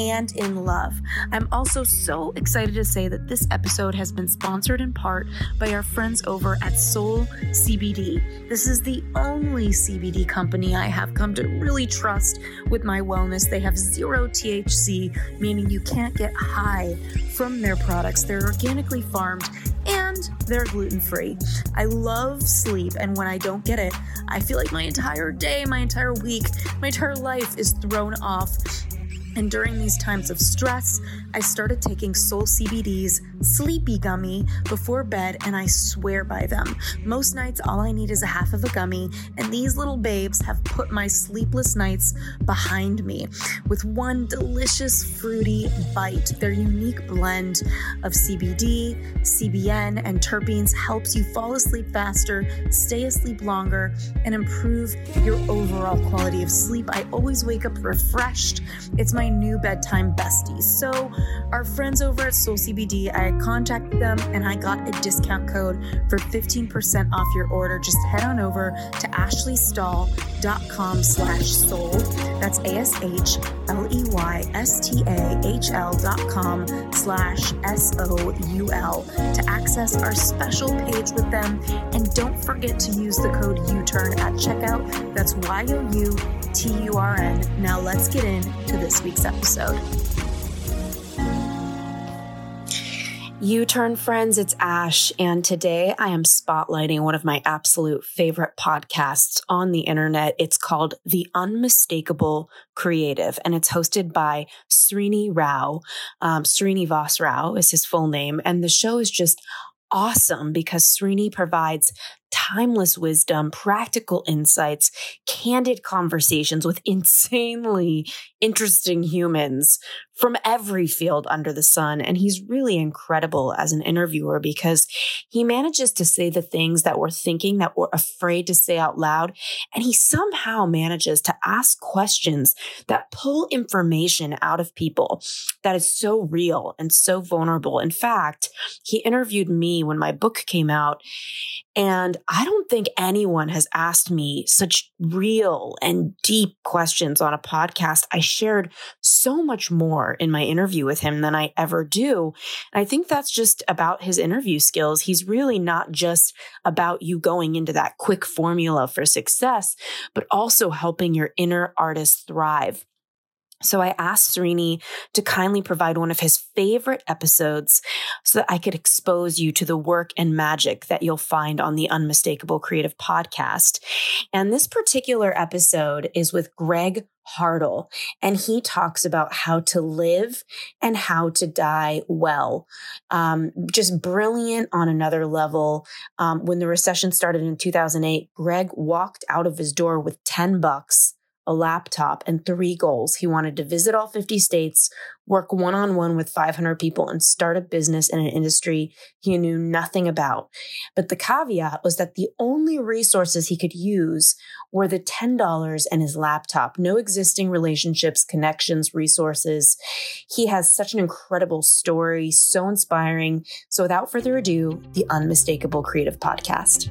and in love. I'm also so excited to say that this episode has been sponsored in part by our friends over at Soul CBD. This is the only CBD company I have come to really trust with my wellness. They have zero THC, meaning you can't get high from their products. They're organically farmed and they're gluten free. I love sleep, and when I don't get it, I feel like my entire day, my entire week, my entire life is thrown off. And during these times of stress, I started taking Soul CBD's Sleepy Gummy before bed, and I swear by them. Most nights, all I need is a half of a gummy, and these little babes have put my sleepless nights behind me with one delicious fruity bite. Their unique blend of CBD, CBN, and terpenes helps you fall asleep faster, stay asleep longer, and improve your overall quality of sleep. I always wake up refreshed. It's my new bedtime bestie. So, our friends over at Soul CBD, I contacted them and I got a discount code for 15% off your order. Just head on over to ashleystahl.com slash soul. That's A-S-H-L-E-Y-S-T-A-H-L dot com slash S-O-U-L to access our special page with them. And don't forget to use the code U-TURN at checkout. That's Y-O-U-T-U-R-N. Now let's get into this week's episode. You Turn friends, it's Ash, and today I am spotlighting one of my absolute favorite podcasts on the internet. It's called The Unmistakable Creative, and it's hosted by Srini Rao. Um, Srinivas Rao is his full name, and the show is just awesome because Srini provides timeless wisdom, practical insights, candid conversations with insanely interesting humans from every field under the sun. And he's really incredible as an interviewer because he manages to say the things that we're thinking that we're afraid to say out loud. And he somehow manages to ask questions that pull information out of people that is so real and so vulnerable. In fact, he interviewed me when my book came out and I don't think anyone has asked me such real and deep questions on a podcast. I shared so much more in my interview with him than I ever do. And I think that's just about his interview skills. He's really not just about you going into that quick formula for success, but also helping your inner artist thrive. So I asked Srini to kindly provide one of his favorite episodes so that I could expose you to the work and magic that you'll find on the Unmistakable Creative podcast. And this particular episode is with Greg Hartle, and he talks about how to live and how to die well. Um, just brilliant on another level. Um, when the recession started in 2008, Greg walked out of his door with 10 bucks a laptop, and three goals. He wanted to visit all 50 states, work one on one with 500 people, and start a business in an industry he knew nothing about. But the caveat was that the only resources he could use were the $10 and his laptop, no existing relationships, connections, resources. He has such an incredible story, so inspiring. So without further ado, the Unmistakable Creative Podcast.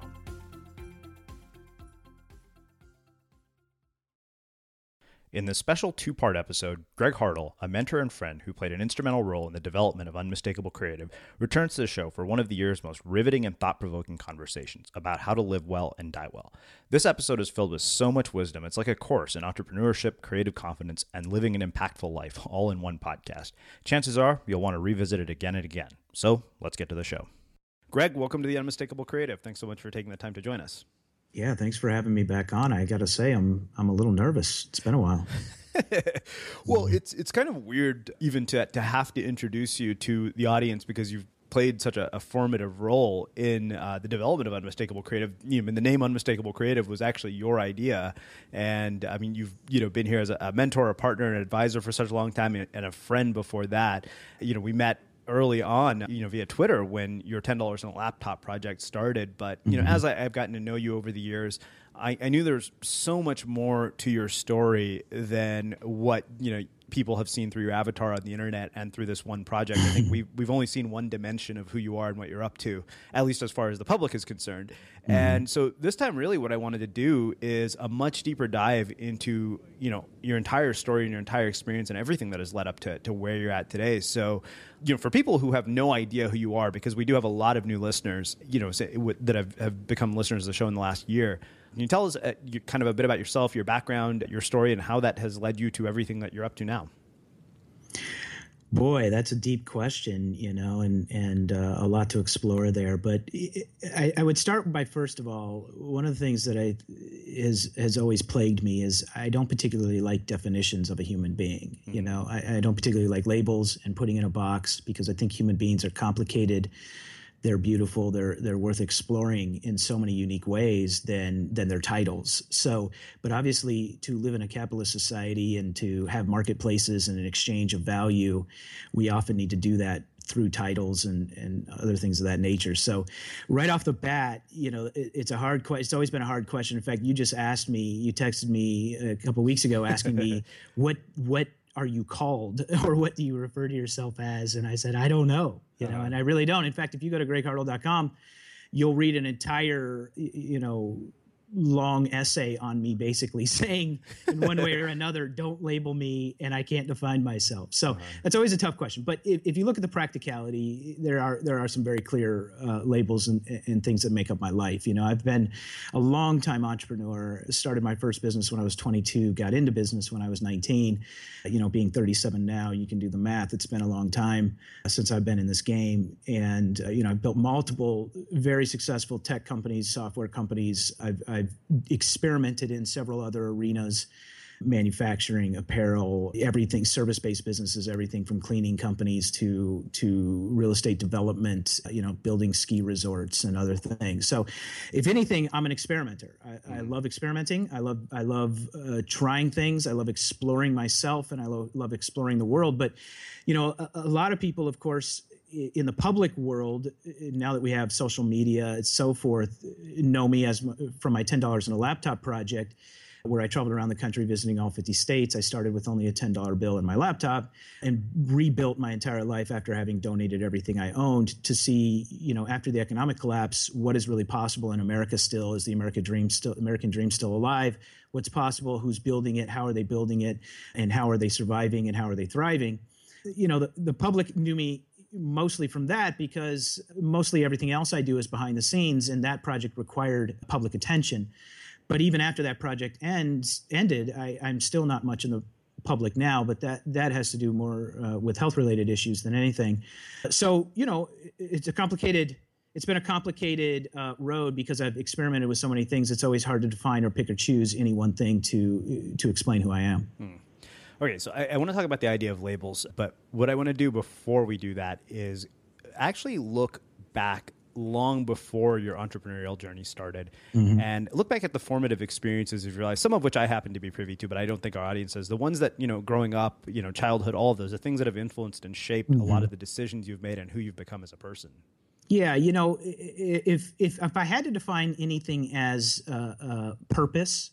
In this special two part episode, Greg Hartle, a mentor and friend who played an instrumental role in the development of Unmistakable Creative, returns to the show for one of the year's most riveting and thought provoking conversations about how to live well and die well. This episode is filled with so much wisdom. It's like a course in entrepreneurship, creative confidence, and living an impactful life all in one podcast. Chances are you'll want to revisit it again and again. So let's get to the show. Greg, welcome to the Unmistakable Creative. Thanks so much for taking the time to join us. Yeah, thanks for having me back on. I got to say, I'm I'm a little nervous. It's been a while. well, it's it's kind of weird even to to have to introduce you to the audience because you've played such a, a formative role in uh, the development of Unmistakable Creative. You know, and the name Unmistakable Creative was actually your idea, and I mean, you've you know been here as a, a mentor, a partner, an advisor for such a long time, and, and a friend before that. You know, we met early on, you know, via Twitter when your ten dollars on a laptop project started. But you know, mm-hmm. as I, have gotten to know you over the years, I, I knew there's so much more to your story than what you know people have seen through your avatar on the internet and through this one project. I think we've, we've only seen one dimension of who you are and what you're up to, at least as far as the public is concerned. Mm-hmm. And so this time, really, what I wanted to do is a much deeper dive into you know your entire story and your entire experience and everything that has led up to, to where you're at today. So, you know, for people who have no idea who you are, because we do have a lot of new listeners, you know, that have, have become listeners of the show in the last year. Can you tell us uh, you, kind of a bit about yourself, your background, your story, and how that has led you to everything that you're up to now? Boy, that's a deep question, you know, and and uh, a lot to explore there. But I, I, would start by first of all, one of the things that I is has always plagued me is I don't particularly like definitions of a human being. Mm-hmm. You know, I, I don't particularly like labels and putting in a box because I think human beings are complicated they're beautiful they're they're worth exploring in so many unique ways than than their titles so but obviously to live in a capitalist society and to have marketplaces and an exchange of value we often need to do that through titles and and other things of that nature. So, right off the bat, you know, it, it's a hard question. It's always been a hard question. In fact, you just asked me, you texted me a couple weeks ago asking me what what are you called or what do you refer to yourself as and i said i don't know you know uh-huh. and i really don't in fact if you go to greghartle.com you'll read an entire you know long essay on me basically saying in one way or another don't label me and i can't define myself. So uh-huh. that's always a tough question. But if, if, you look at the practicality there are there are some very clear uh, labels and, and, things that make up my life. You know i've been a long time entrepreneur. Started my first business when i was 22 got into business when i was 19 you know being 37 now you can do the math. It's been a long time since i've been in this game. And uh, you know i've built multiple very successful tech companies software companies. I've, I've I've experimented in several other arenas manufacturing apparel everything service-based businesses everything from cleaning companies to to real estate development you know building ski resorts and other things. So if anything i'm an experimenter. I, mm-hmm. I love experimenting. I love i love uh, trying things. I love exploring myself and i lo- love exploring the world. But you know a, a lot of people of course in the public world, now that we have social media and so forth, know me as from my $10 in a laptop project, where I traveled around the country visiting all 50 states. I started with only a $10 bill in my laptop and rebuilt my entire life after having donated everything I owned to see, you know, after the economic collapse, what is really possible in America still? Is the American dream still American dream still alive? What's possible? Who's building it? How are they building it? And how are they surviving and how are they thriving? You know, the, the public knew me mostly from that because mostly everything else I do is behind the scenes, and that project required public attention. But even after that project ends ended, I, am still not much in the public now. But that that has to do more uh, with health related issues than anything. So you know, it's a complicated. It's been a complicated uh, road because I've experimented with so many things. It's always hard to define or pick or choose any one thing to to explain who I am. Hmm. Okay, so I, I want to talk about the idea of labels, but what I want to do before we do that is actually look back long before your entrepreneurial journey started mm-hmm. and look back at the formative experiences of your life some of which i happen to be privy to but i don't think our audience is the ones that you know growing up you know childhood all of those the things that have influenced and shaped mm-hmm. a lot mm-hmm. of the decisions you've made and who you've become as a person yeah you know if if if i had to define anything as uh, uh, purpose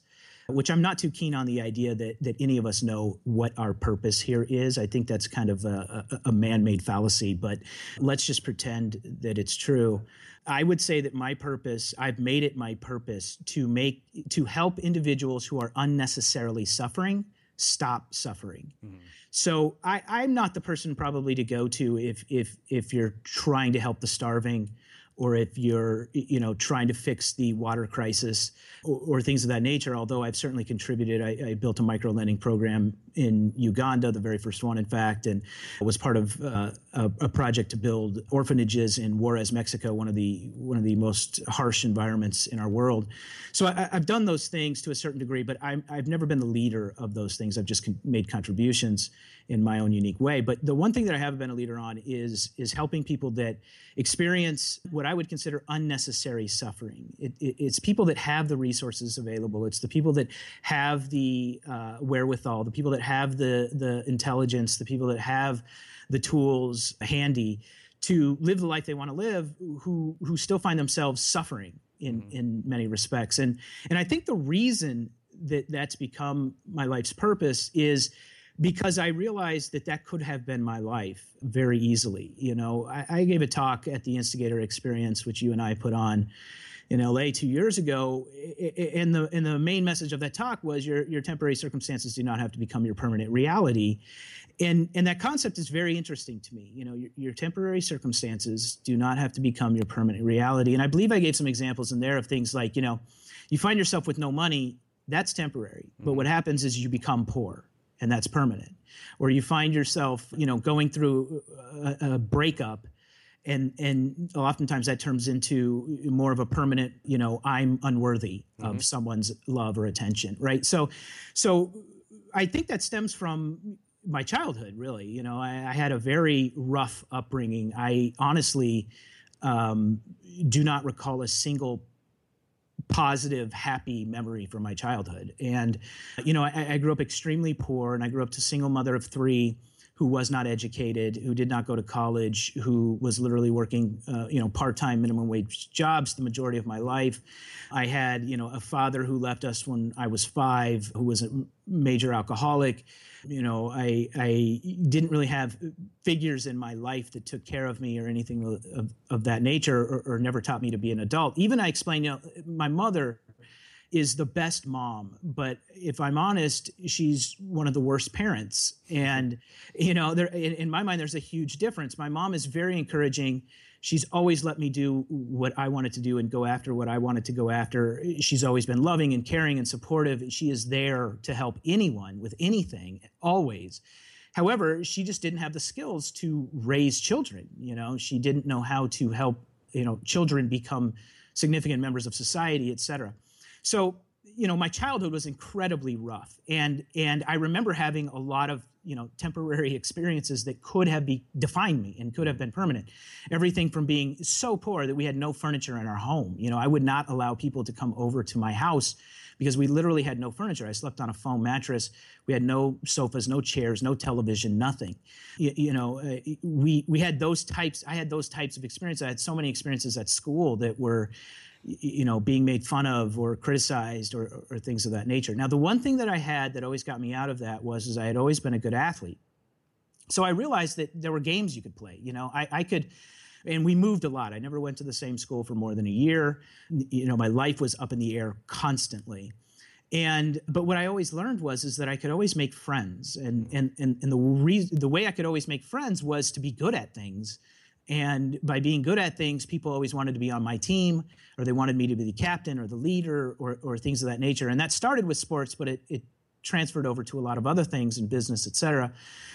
which I'm not too keen on the idea that that any of us know what our purpose here is. I think that's kind of a, a, a man-made fallacy, but let's just pretend that it's true. I would say that my purpose, I've made it my purpose to make to help individuals who are unnecessarily suffering stop suffering. Mm-hmm. So I, I'm not the person probably to go to if if if you're trying to help the starving or if you're you know trying to fix the water crisis or, or things of that nature although i've certainly contributed I, I, built a micro lending program in Uganda, the very first one, in fact, and was part of uh, a, a, project to build orphanages in Juarez, Mexico, one of the one of the most harsh environments in our world. So I, have done those things to a certain degree, but i have never been the leader of those things. I've just con- made contributions in my own unique way. But the one thing that I have been a leader on is is helping people that experience what I would consider unnecessary suffering. It, it, it's people that have the resources available. It's the people that have the uh, wherewithal, the people that have the the intelligence, the people that have the tools handy to live the life they want to live, who who still find themselves suffering in mm-hmm. in many respects. And and I think the reason that that's become my life's purpose is because I realized that that could have been my life very easily. You know, I, I, gave a talk at the Instigator Experience, which you and I put on in LA two years ago, and the and the main message of that talk was your your temporary circumstances do not have to become your permanent reality, and and that concept is very interesting to me. You know, your, your temporary circumstances do not have to become your permanent reality, and I believe I gave some examples in there of things like you know, you find yourself with no money. That's temporary, but mm-hmm. what happens is you become poor and that's permanent. Or you find yourself, you know, going through a, a breakup and and oftentimes that turns into more of a permanent you know i'm unworthy mm-hmm. of someone's love or attention right so so i think that stems from my childhood really you know i, I had a very rough upbringing i honestly um, do not recall a single positive, happy memory from my childhood. And, you know, I, I, grew up extremely poor and I grew up to single mother of three who was not educated, who did not go to college, who was literally working, uh, you know, part-time minimum wage jobs the majority of my life. I had, you know, a father who left us when I was five, who was a major alcoholic. You know, I I didn't really have figures in my life that took care of me or anything of, of that nature, or, or never taught me to be an adult. Even I explained, you know, my mother is the best mom but if i'm honest she's one of the worst parents. And you know there in, in, my mind there's a huge difference. My mom is very encouraging. She's always let me do what i wanted to do and go after what i wanted to go after. She's always been loving and caring and supportive. And she is there to help anyone with anything always. However she just didn't have the skills to raise children you know? She didn't know how to help you know children become significant members of society et cetera so, you know, my childhood was incredibly rough, and and I remember having a lot of you know temporary experiences that could have be defined me and could have been permanent. Everything from being so poor that we had no furniture in our home. You know, I would not allow people to come over to my house because we literally had no furniture. I slept on a foam mattress. We had no sofas, no chairs, no television, nothing. You, you, know, uh, we we had those types. I had those types of experiences. I had so many experiences at school that were you know, being made fun of or criticized or, or things of that nature. Now, the one thing that I had that always got me out of that was is I had always been a good athlete. So I realized that there were games you could play. You know, I, I could, and we moved a lot. I never went to the same school for more than a year. You know, my life was up in the air constantly. And but what I always learned was is that I could always make friends, and and and, and the reason the way I could always make friends was to be good at things and by being good at things, people always wanted to be on my team, or they wanted me to be the captain or the leader, or, or things of that nature. And that started with sports, but it, it transferred over to a lot of other things in business, et cetera.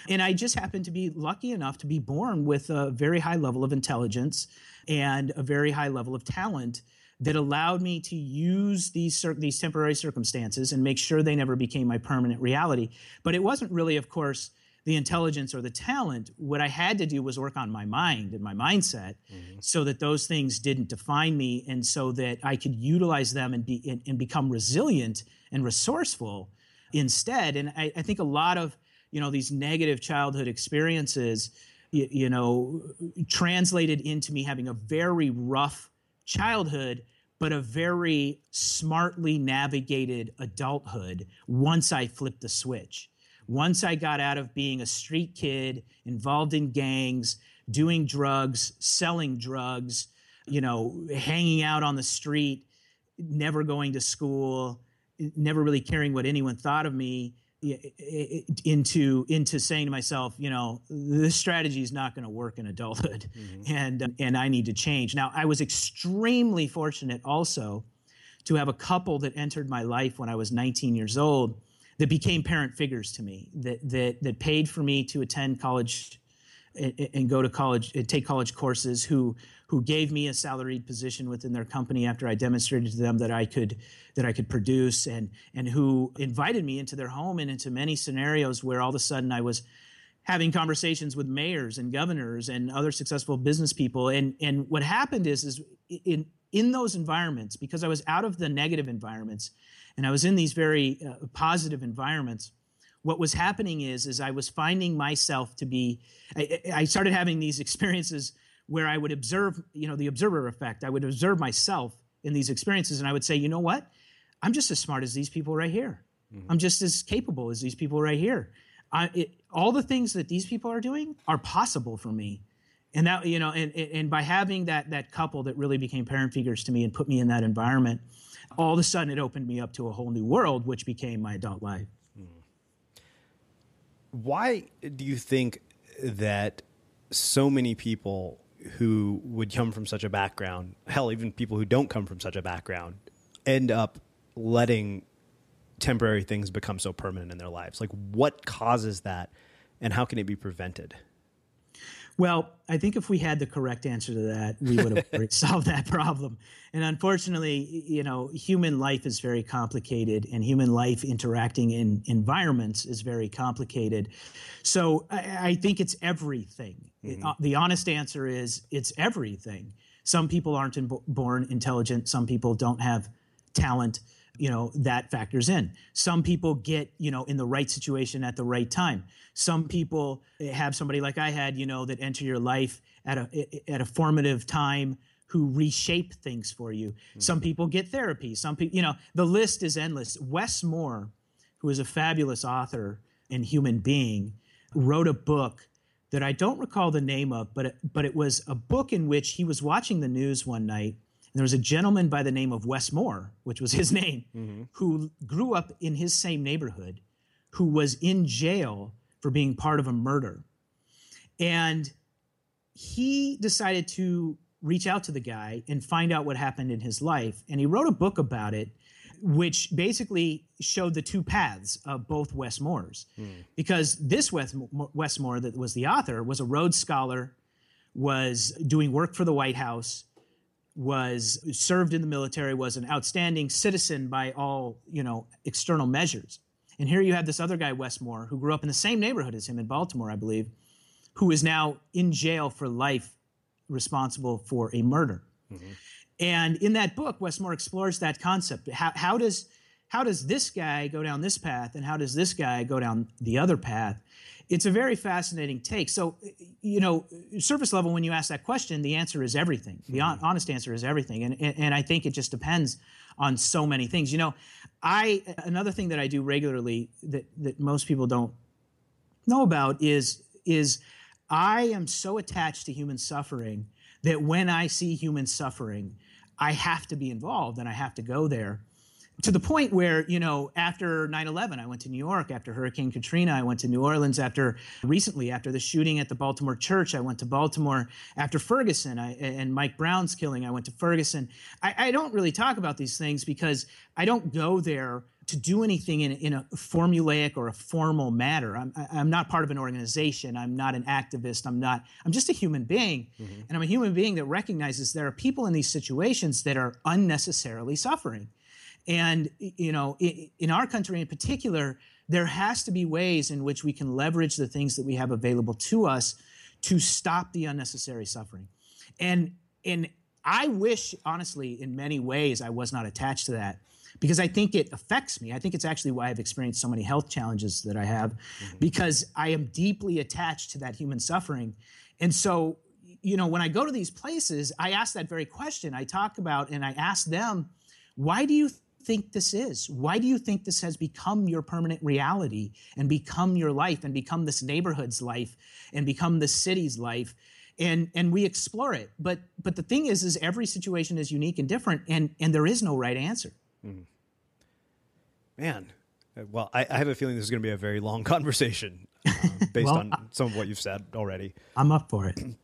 And I just happened to be lucky enough to be born with a very high level of intelligence and a very high level of talent that allowed me to use these these temporary circumstances and make sure they never became my permanent reality. But it wasn't really, of course the intelligence or the talent. What I had to do was work on my mind and my mindset mm-hmm. so that those things didn't define me and so that I could utilize them and, be, and, and become resilient and resourceful instead. And I, I, think a lot of, you know, these negative childhood experiences, you, you know, translated into me having a very rough childhood but a very smartly navigated adulthood once I flipped the switch. Once I got out of being a street kid involved in gangs, doing drugs, selling drugs, you know, hanging out on the street, never going to school, never really caring what anyone thought of me, into into saying to myself, you know, this strategy is not going to work in adulthood, mm-hmm. and and I need to change. Now, I was extremely fortunate also to have a couple that entered my life when I was 19 years old that became parent figures to me that that that paid for me to attend college and, go to college and take college courses who who gave me a salaried position within their company after I demonstrated to them that I could that I could produce and and who invited me into their home and into many scenarios where all of a sudden I was having conversations with mayors and governors and other successful business people. And and what happened is is in in those environments because I was out of the negative environments and I was in these very uh, positive environments what was happening is is I was finding myself to be I, I, started having these experiences where I would observe you know the observer effect. I would observe myself in these experiences and I would say you know what? I'm just as smart as these people right here. Mm-hmm. I'm just as capable as these people right here. I, it, all the things that these people are doing are possible for me. And that you know and, and by having that that couple that really became parent figures to me and put me in that environment all of a sudden it opened me up to a whole new world which became my adult life hmm. why do you think that so many people who would come from such a background, hell, even people who don't come from such a background, end up letting temporary things become so permanent in their lives? Like, what causes that, and how can it be prevented? Well, I think if we had the correct answer to that, we would have solved that problem. And unfortunately, you know, human life is very complicated, and human life interacting in environments is very complicated. So I, I think it's everything. Mm-hmm. Uh, the honest answer is it's everything. Some people aren't in, born intelligent. Some people don't have talent you know that factors in. Some people get you know in the right situation at the right time. Some people have somebody like i had you know that enter your life at a at a formative time who reshape things for you. Mm-hmm. some people get therapy. Some people you know the list is endless. Wes moore who is a fabulous author and human being wrote a book that i don't recall the name of but it, but it was a book in which he was watching the news one night and there was a gentleman by the name of Wes Moore, which was his name, mm-hmm. who grew up in his same neighborhood, who was in jail for being part of a murder. And he decided to reach out to the guy and find out what happened in his life. And he wrote a book about it, which basically showed the two paths of both Wes Moores. Mm. Because this Wes, Wes Moore, that was the author, was a Rhodes Scholar, was doing work for the White House was served in the military, was an outstanding citizen by all you know external measures. And here you have this other guy, Wes Moore, who grew up in the same neighborhood as him in Baltimore, I believe, who is now in jail for life, responsible for a murder. Mm-hmm. And in that book, Wes Moore explores that concept. How, how does how does this guy go down this path, and how does this guy go down the other path? It's a very fascinating take. So, you know, surface level, when you ask that question, the answer is everything. The mm-hmm. honest answer is everything. And, and, and I think it just depends on so many things. You know, I, another thing that I do regularly that, that most people don't know about is, is I am so attached to human suffering that when I see human suffering, I have to be involved and I have to go there to the point where, you know, after 9 11, I went to New York. After Hurricane Katrina, I went to New Orleans. After recently, after the shooting at the Baltimore church, I went to Baltimore. After Ferguson I, and Mike Brown's killing, I went to Ferguson. I, I, don't really talk about these things because I don't go there to do anything in, in a formulaic or a formal manner. I'm, I'm not part of an organization. I'm not an activist. I'm not, I'm just a human being. Mm-hmm. And I'm a human being that recognizes there are people in these situations that are unnecessarily suffering. And, you know, in our country in particular, there has to be ways in which we can leverage the things that we have available to us to stop the unnecessary suffering. And, and I wish, honestly, in many ways, I was not attached to that because I think it affects me. I think it's actually why I've experienced so many health challenges that I have mm-hmm. because I am deeply attached to that human suffering. And so, you know, when I go to these places, I ask that very question. I talk about and I ask them, why do you think this is? Why do you think this has become your permanent reality and become your life and become this neighborhood's life and become the city's life? And and we explore it. But but the thing is, is every situation is unique and different, and and there is no right answer. Mm. Man, well, I, I, have a feeling this is going to be a very long conversation uh, based well, on some of what you've said already. I'm up for it.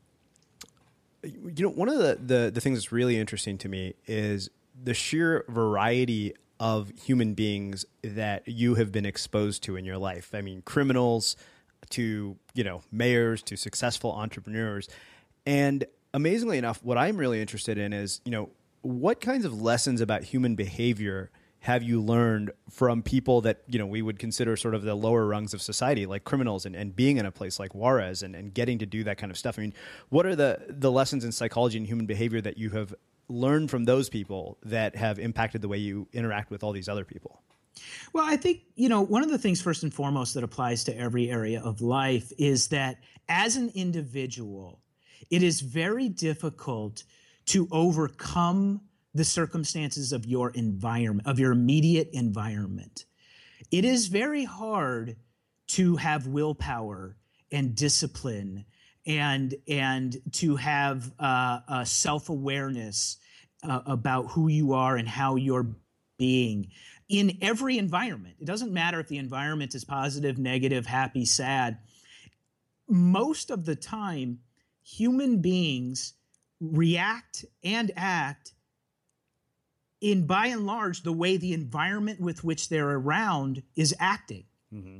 You know, one of the, the, the things that's really interesting to me is the sheer variety of human beings that you have been exposed to in your life. I mean, criminals to, you know, mayors to successful entrepreneurs. And amazingly enough, what I'm really interested in is, you know, what kinds of lessons about human behavior have you learned from people that you know we would consider sort of the lower rungs of society like criminals and, and being in a place like juarez and, and getting to do that kind of stuff i mean what are the the lessons in psychology and human behavior that you have learned from those people that have impacted the way you interact with all these other people well, I think, you know, one of the things, first and foremost, that applies to every area of life is that as an individual, it is very difficult to overcome the circumstances of your environment, of your immediate environment. It is very hard to have willpower and discipline and and to have uh, a self-awareness uh, about who you are and how you're being in every environment it doesn't matter if the environment is positive negative happy sad most of the time human beings react and act in by and large the way the environment with which they're around is acting. Mm-hmm.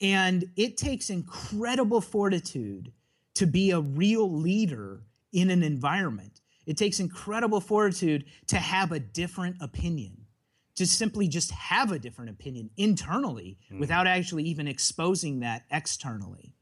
And it takes incredible fortitude to be a real leader in an environment. It takes incredible fortitude to have a different opinion, to simply just have a different opinion internally mm-hmm. without actually even exposing that externally.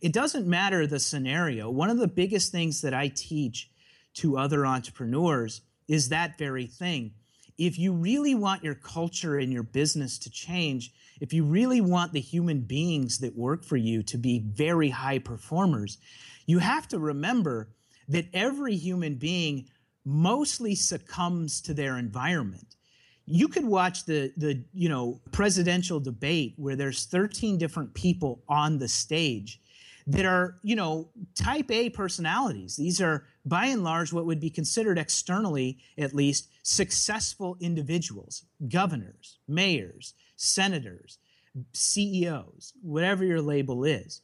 It doesn't matter the scenario. One of the biggest things that I teach to other entrepreneurs is that very thing if you really want your culture and your business to change, if you really want the human beings that work for you to be very high performers, you have to remember that every human being mostly succumbs to their environment. You could watch the the you know presidential debate where there's 13 different people on the stage that are, you know, type A personalities. These are by and large what would be considered externally, at least, successful individuals, governors, mayors, senators, CEOs, whatever your label is.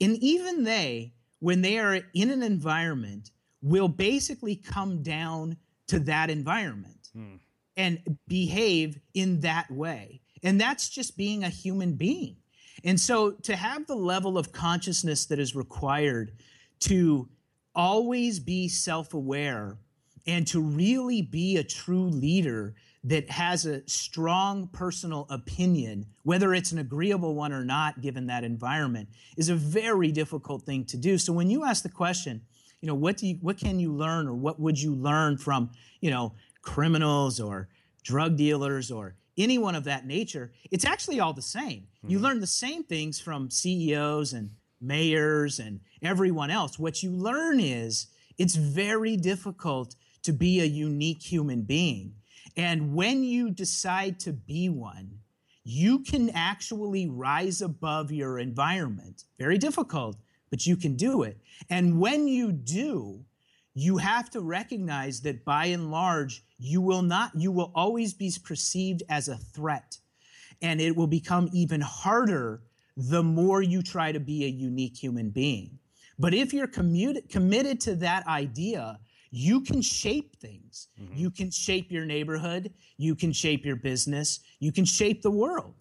And even they, when they are in an environment, will basically come down to that environment hmm. and behave in that way. And that's just being a human being. And so to have the level of consciousness that is required to always be self aware and to really be a true leader that has a strong personal opinion, whether it's an agreeable one or not, given that environment, is a very difficult thing to do. So when you ask the question, you know, what do you, what can you learn, or what would you learn from, you know, criminals or drug dealers or anyone of that nature, it's actually all the same. Mm-hmm. You learn the same things from CEOs and mayors and everyone else. What you learn is it's very difficult to be a unique human being. And when you decide to be one, you can actually rise above your environment. Very difficult, but you can do it. And when you do, you have to recognize that by and large, you will not, you will always be perceived as a threat. And it will become even harder the more you try to be a unique human being. But if you're committed to that idea, you can shape things. Mm-hmm. You can shape your neighborhood. You can shape your business. You can shape the world.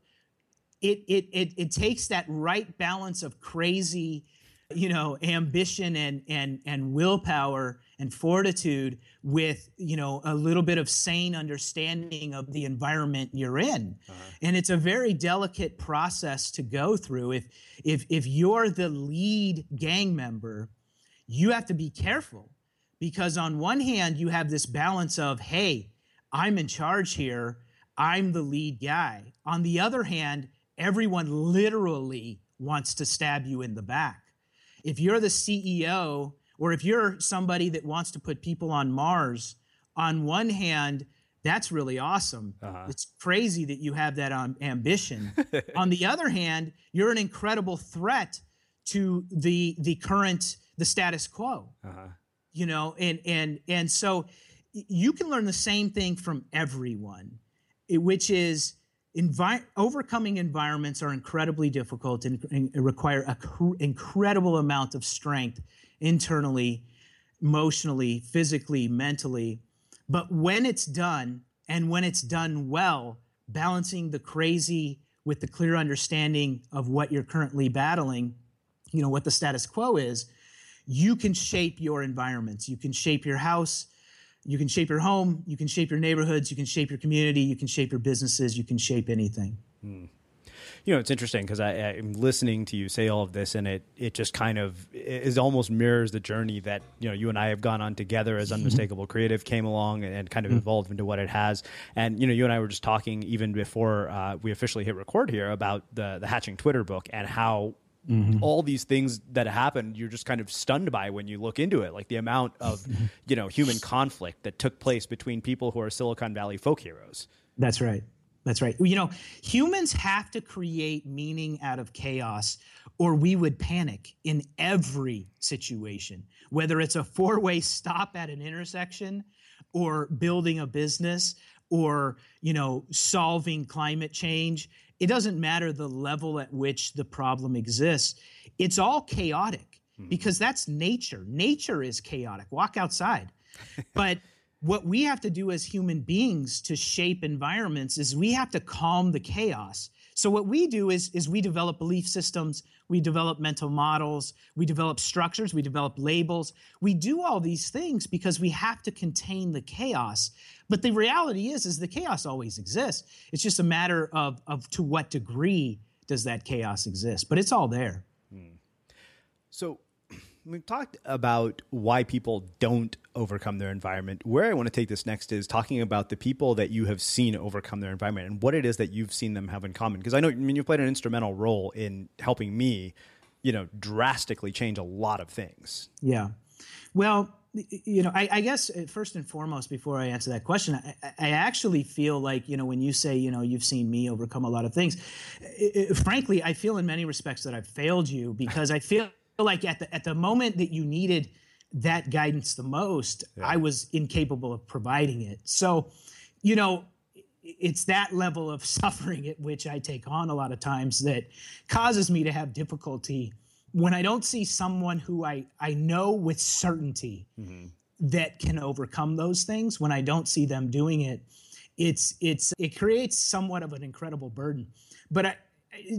It, it, it, it takes that right balance of crazy you know ambition and and and willpower and fortitude with you know a little bit of sane understanding of the environment you're in. Uh-huh. and it's a very delicate process to go through. If if if you're the lead gang member you have to be careful because on one hand you have this balance of hey i'm in charge here. I'm the lead guy. On the other hand everyone literally wants to stab you in the back. If you're the CEO or if you're somebody that wants to put people on Mars, on one hand, that's really awesome. Uh-huh. It's crazy that you have that um, ambition. on the other hand, you're an incredible threat to the the current the status quo. Uh-huh. You know, and and and so you can learn the same thing from everyone, which is Envi- overcoming environments are incredibly difficult and, and require an cr- incredible amount of strength internally, emotionally, physically, mentally. But when it's done, and when it's done well balancing the crazy with the clear understanding of what you're currently battling, you know, what the status quo is, you can shape your environments. You can shape your house, you can shape your home, you can shape your neighborhoods, you can shape your community, you can shape your businesses, you can shape anything. Hmm you know, it's interesting because I, am listening to you say all of this, and it it just kind of is almost mirrors the journey that you know you and I have gone on together as mm-hmm. Unmistakable Creative came along and, kind of mm-hmm. evolved into what it has. And you know, you and I were just talking even before uh, we officially hit record here about the the Hatching Twitter book and how Mm-hmm. all these things that happened you're just kind of stunned by when you look into it like the amount of mm-hmm. you know human conflict that took place between people who are silicon valley folk heroes that's right that's right. You know, humans have to create meaning out of chaos or we would panic in every situation, whether it's a four way stop at an intersection or building a business or, you know, solving climate change. It doesn't matter the level at which the problem exists. It's all chaotic hmm. because that's nature. Nature is chaotic. Walk outside. But what we have to do as human beings to shape environments is we have to calm the chaos. So what we do is, is we develop belief systems, we develop mental models, we develop structures, we develop labels. We do all these things because we have to contain the chaos. But the reality is, is the chaos always exists. It's just a matter of, of to what degree does that chaos exist. But it's all there. Hmm. So we've talked about why people don't overcome their environment. Where I want to take this next is talking about the people that you have seen overcome their environment and what it is that you've seen them have in common. Because I know I mean you've played an instrumental role in helping me, you know, drastically change a lot of things. Yeah. Well, you know, I, I, guess uh, first and foremost, before I answer that question, I, I, actually feel like, you know, when you say, you know, you've seen me overcome a lot of things, it, it, frankly, I feel in many respects that I've failed you because I feel like at the at the moment that you needed that guidance the most, yeah. I was incapable of providing it. So, you know, it's that level of suffering at which I take on a lot of times that causes me to have difficulty when I don't see someone who I, I know with certainty mm-hmm. that can overcome those things. When I don't see them doing it, it's it's it creates somewhat of an incredible burden. But I,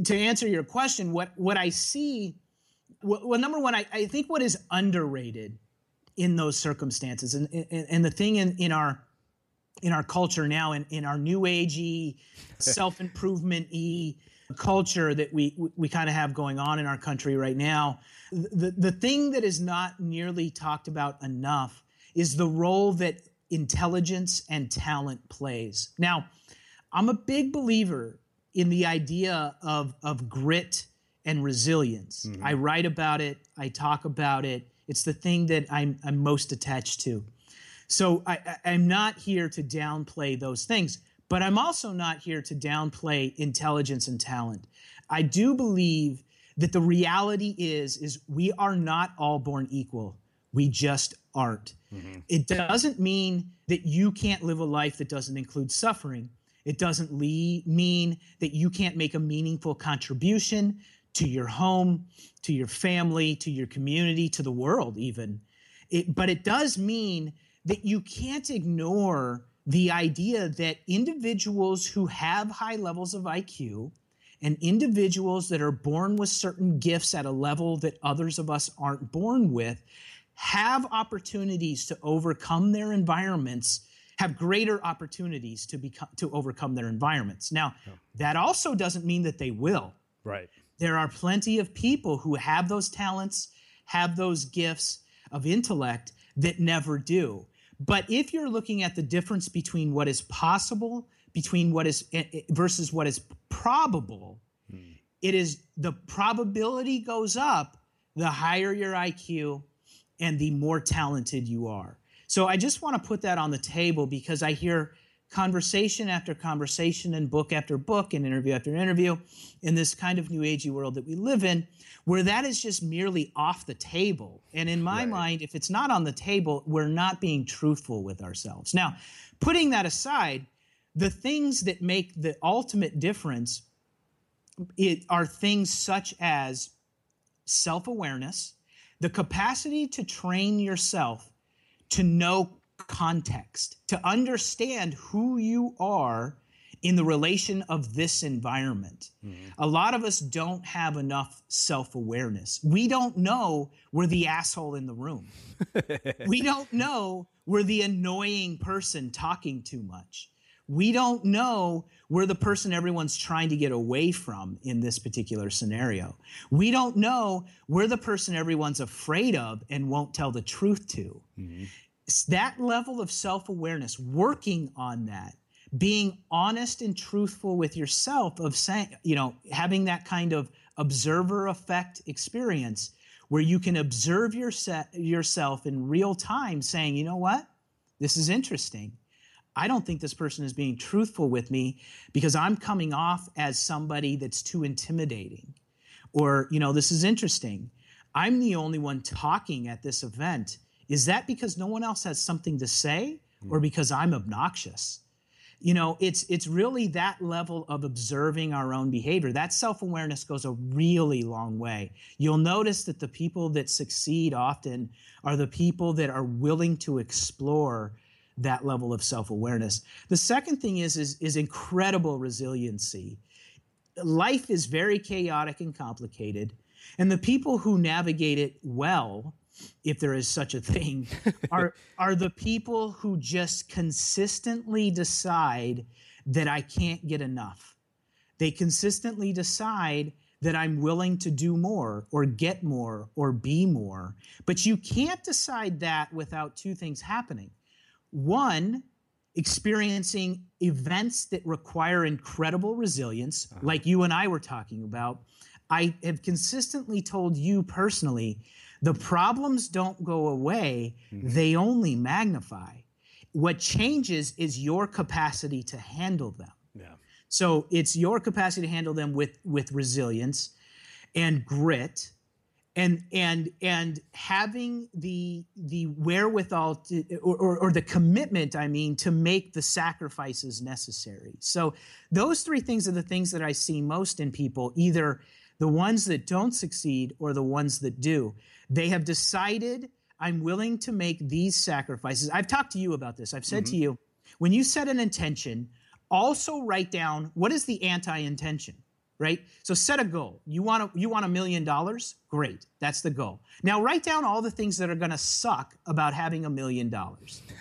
to answer your question, what what I see well, well number one, I, I, think what is underrated in those circumstances, and, and, and the thing in, in our in our culture now, in, in our new agey, self improvement e culture that we we kind of have going on in our country right now, the the thing that is not nearly talked about enough is the role that intelligence and talent plays. Now, I'm a big believer in the idea of of grit and resilience. Mm-hmm. I write about it, I talk about it. It's the thing that I'm, I'm most attached to. So I, I'm not here to downplay those things, but I'm also not here to downplay intelligence and talent. I do believe that the reality is is we are not all born equal. We just aren't. Mm-hmm. It doesn't mean that you can't live a life that doesn't include suffering. It doesn't le- mean that you can't make a meaningful contribution to your home, to your family, to your community, to the world, even. It, but it does mean that you can't ignore the idea that individuals who have high levels of IQ and individuals that are born with certain gifts at a level that others of us aren't born with have opportunities to overcome their environments have greater opportunities to become to overcome their environments now yeah. that also doesn't mean that they will right there are plenty of people who have those talents, have those gifts of intellect that never do. But if you're looking at the difference between what is possible, between what is eh, eh, versus what is probable, hmm. it is the probability goes up the higher your IQ and the more talented you are. So I just want to put that on the table because I hear conversation after conversation and book after book and interview after interview in this kind of new agey world that we live in where that is just merely off the table and in my right. mind if it's not on the table we're not being truthful with ourselves now putting that aside the things that make the ultimate difference it, are things such as self-awareness the capacity to train yourself to know context, to understand who you are in the relation of this environment. Mm-hmm. A lot of us don't have enough self awareness. We don't know we're the asshole in the room. we don't know we're the annoying person talking too much. We don't know we're the person everyone's trying to get away from in this particular scenario. We don't know we're the person everyone's afraid of and won't tell the truth to. Mm-hmm. That level of self awareness, working on that, being honest and truthful with yourself of saying, you know, having that kind of observer effect experience where you can observe your yourself in real time saying, you know what? This is interesting. I don't think this person is being truthful with me because I'm coming off as somebody that's too intimidating. Or, you know, this is interesting. I'm the only one talking at this event. Is that because no one else has something to say or hmm. because I'm obnoxious? you know it's it's really that level of observing our own behavior that self-awareness goes a really long way you'll notice that the people that succeed often are the people that are willing to explore that level of self-awareness the second thing is is, is incredible resiliency life is very chaotic and complicated and the people who navigate it well if there is such a thing, are are the people who just consistently decide that I can't get enough. They consistently decide that I'm willing to do more or get more or be more. But you can't decide that without two things happening. One, experiencing events that require incredible resilience, uh-huh. like you and I were talking about. I have consistently told you personally the problems don't go away, mm-hmm. they only magnify. What changes is your capacity to handle them. Yeah. So it's your capacity to handle them with with resilience and grit and and and having the the wherewithal to, or, or, or, the commitment i mean to make the sacrifices necessary so those three things are the things that i see most in people either the ones that don't succeed or the ones that do. They have decided, I'm willing to make these sacrifices. I've talked to you about this. I've said mm-hmm. to you, when you set an intention, also write down what is the anti intention right? So set a goal. You want a, you want a million dollars? Great. That's the goal. Now write down all the things that are going to suck about having a million dollars.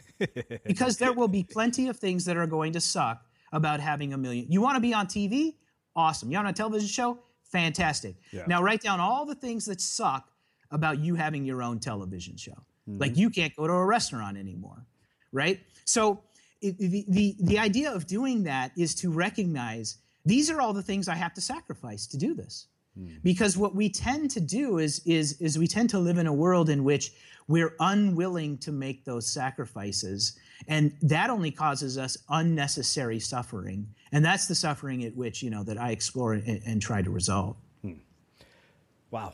Because there will be plenty of things that are going to suck about having a million. You want to be on tv awesome. You want a television show fantastic yeah. now write down all the things that suck about you having your own television show. Mm-hmm. Like you can't go to a restaurant anymore, right? So it, the, the, the idea of doing that is to recognize these are all the things I have to sacrifice to do this. Mm. Because what we tend to do is, is, is we tend to live in a world in which we're unwilling to make those sacrifices. And that only causes us unnecessary suffering. And that's the suffering at which, you know, that I explore and, and try to resolve. Hmm. Wow.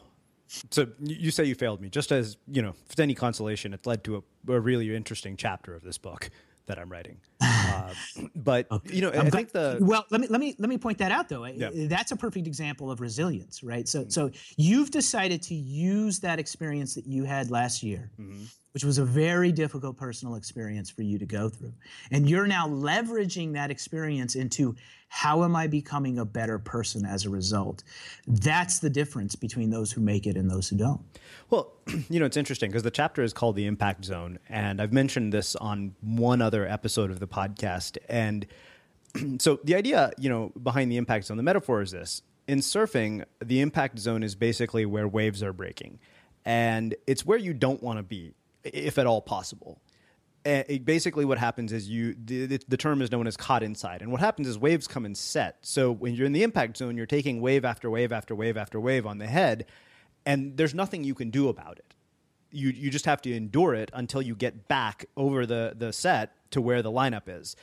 So you say you failed me. Just as you know, if any consolation, it led to a, a really interesting chapter of this book that I'm writing. Uh, but okay. you know, I think the well, let me let me let me point that out though. Yeah. That's a perfect example of resilience, right? So mm-hmm. so you've decided to use that experience that you had last year. Mm-hmm which was a very difficult personal experience for you to go through. And you're now leveraging that experience into how am I becoming a better person as a result? That's the difference between those who make it and those who don't. Well, you know, it's interesting because the chapter is called The Impact Zone. And I've mentioned this on one other episode of the podcast. And so the idea, you know, behind the impact zone, the metaphor is this. In surfing, the impact zone is basically where waves are breaking. And it's where you don't want to be if at all possible. It, basically, what happens is you the, the term is known as caught inside, and what happens is waves come and set. So when you're in the impact zone, you're taking wave after wave after wave after wave on the head, and there's nothing you can do about it. You you just have to endure it until you get back over the the set to where the lineup is.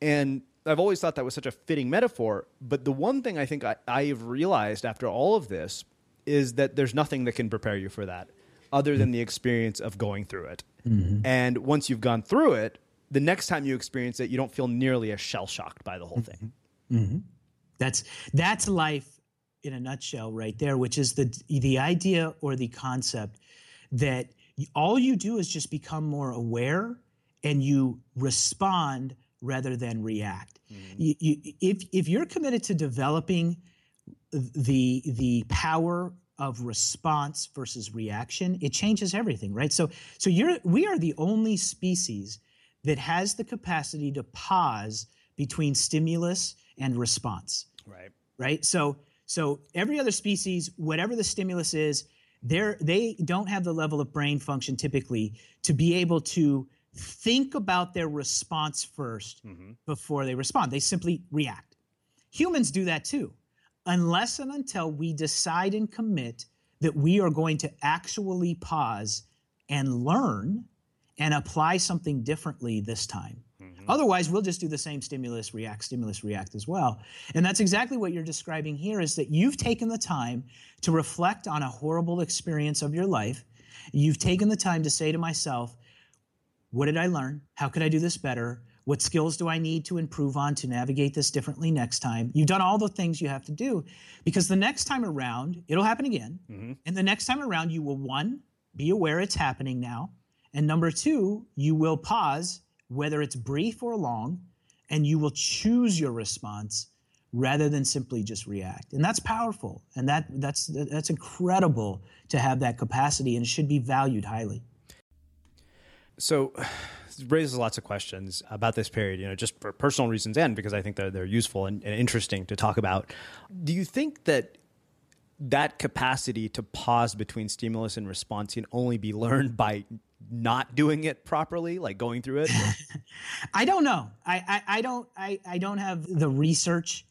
And I've always thought that was such a fitting metaphor. But the one thing I think I, I've realized after all of this is that there's nothing that can prepare you for that other than the experience of going through it. Mm-hmm. And once you've gone through it, the next time you experience it, you don't feel nearly as shell shocked by the whole thing. Mm-hmm. mm-hmm. That's that's life in a nutshell, right there. Which is the the idea or the concept that all you do is just become more aware and you respond rather than react. Mm. You, you, if, if you're committed to developing the, the power of response versus reaction, it changes everything, right? So, so you're, we are the only species that has the capacity to pause between stimulus and response. Right. Right. So, so every other species, whatever the stimulus is, they're, they don't have the level of brain function typically to be able to think about their response 1st mm-hmm. before they respond. They simply react. Humans do that too, unless and until we decide and commit that we are going to actually pause and learn and apply something differently this time. Mm-hmm. Otherwise, we'll just do the same stimulus, react, stimulus, react as well. And that's exactly what you're describing here is that you've taken the time to reflect on a horrible experience of your life. You've taken the time to say to myself, what did I learn? How could I do this better? What skills do I need to improve on to navigate this differently next time? You've done all the things you have to do because the next time around, it'll happen again. Mm-hmm. And the next time around, you will one, be aware it's happening now. And number two, you will pause, whether it's brief or long, and you will choose your response rather than simply just react. And that's powerful. And that, that's, that's incredible to have that capacity, and it should be valued highly. So, raises lots of questions about this period, you know, just for personal reasons and because I think they're, they're useful and, and interesting to talk about. Do you think that that capacity to pause between stimulus and response can only be learned by not doing it properly, like going through it? I don't know. I, I, I don't I, I don't have the research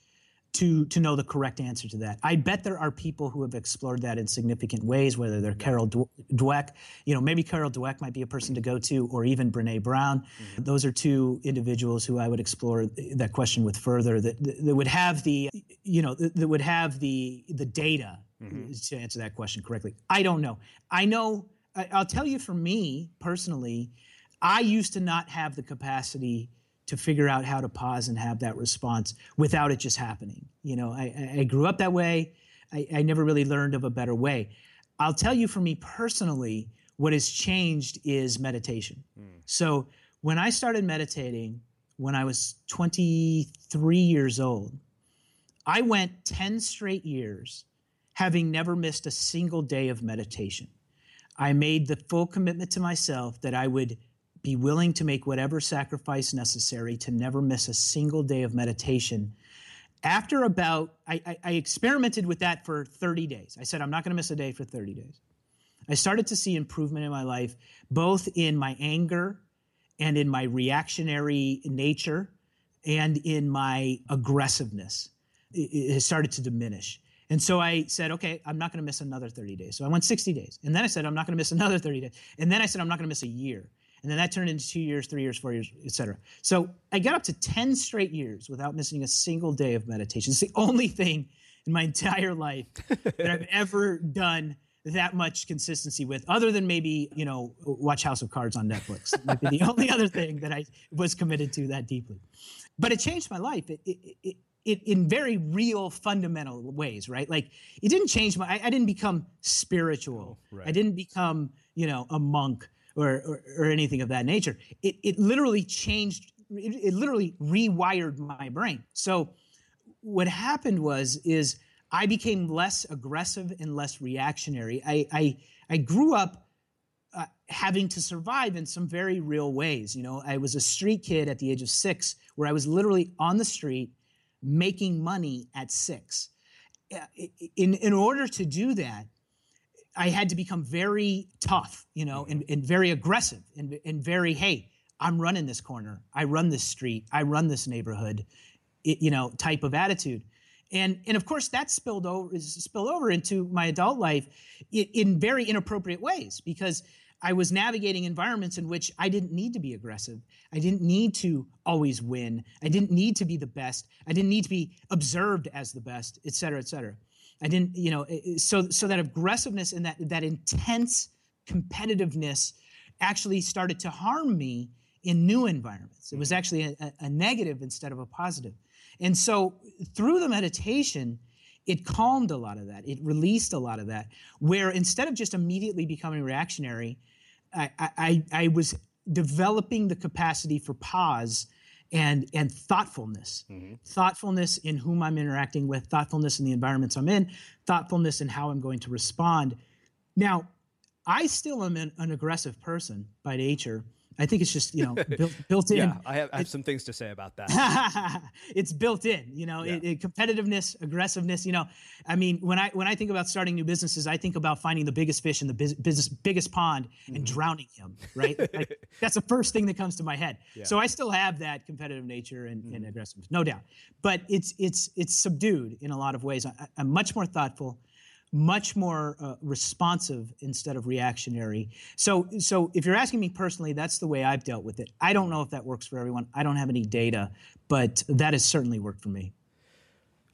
to to know the correct answer to that. I bet there are people who have explored that in significant ways, whether they're Carol Dweck, you know, maybe Carol Dweck might be a person to go to, or even Brene Brown. Mm-hmm. Those are two individuals who I would explore that question with further. That, that would have the, you know, that would have the the data mm-hmm. to answer that question correctly. I don't know. I know. I'll tell you, for me personally, I used to not have the capacity to figure out how to pause and have that response without it just happening. You know, I, I grew up that way. I, I never really learned of a better way. I'll tell you for me personally, what has changed is meditation. Mm. So when I started meditating when I was 23 years old, I went 10 straight years having never missed a single day of meditation. I made the full commitment to myself that I would be willing to make whatever sacrifice necessary to never miss a single day of meditation. After about, I, I, I experimented with that for 30 days. I said, I'm not going to miss a day for 30 days. I started to see improvement in my life, both in my anger and in my reactionary nature and in my aggressiveness. It, it started to diminish. And so I said, okay, I'm not going to miss another 30 days. So I went 60 days. And then I said, I'm not going to miss another 30 days. And then I said, I'm not going to miss a year. And then that turned into two years, three years, four years, et cetera. So I got up to 10 straight years without missing a single day of meditation. It's the only thing in my entire life that I've ever done that much consistency with, other than maybe, you know, watch House of Cards on Netflix. That might be the only other thing that I was committed to that deeply. But it changed my life. It, it, it, it, in very real fundamental ways right like it didn't change my i, I didn't become spiritual right. i didn't become you know a monk or, or, or anything of that nature. It, it literally changed, it, it literally rewired my brain. So what happened was, is I became less aggressive and less reactionary. I, I, I grew up uh, having to survive in some very real ways. You know, I was a street kid at the age of six, where I was literally on the street making money at six. In, in order to do that, I had to become very tough, you know, and, mm-hmm. and very aggressive and, and very, hey, I'm running this corner. I run this street. I run this neighborhood, it, you know, type of attitude. And, and of course, that spilled over, spilled over into my adult life in, in very inappropriate ways because I was navigating environments in which I didn't need to be aggressive. I didn't need to always win. I didn't need to be the best. I didn't need to be observed as the best, et cetera, et cetera. I didn't, you know, so so that aggressiveness and that that intense competitiveness actually started to harm me in new environments. It was mm-hmm. actually a, a negative instead of a positive. And so through the meditation, it calmed a lot of that. It released a lot of that. Where instead of just immediately becoming reactionary, I, I, I was developing the capacity for pause and and thoughtfulness mm-hmm. thoughtfulness in whom i'm interacting with thoughtfulness in the environments i'm in thoughtfulness in how i'm going to respond now i still am an, an aggressive person by nature I think it's just you know built built in. Yeah, I have, I have some things to say about that. it's built in, you know, yeah. it, it, competitiveness, aggressiveness. You know, I mean, when I when I think about starting new businesses, I think about finding the biggest fish in the business biggest pond and mm-hmm. drowning him. Right, like, that's the first thing that comes to my head. Yeah. So I still have that competitive nature and, mm-hmm. and, aggressiveness, no doubt. But it's it's it's subdued in a lot of ways. I, I'm much more thoughtful much more uh, responsive instead of reactionary. So, so if you're asking me personally, that's the way I've dealt with it. I don't know if that works for everyone. I don't have any data, but that has certainly worked for me.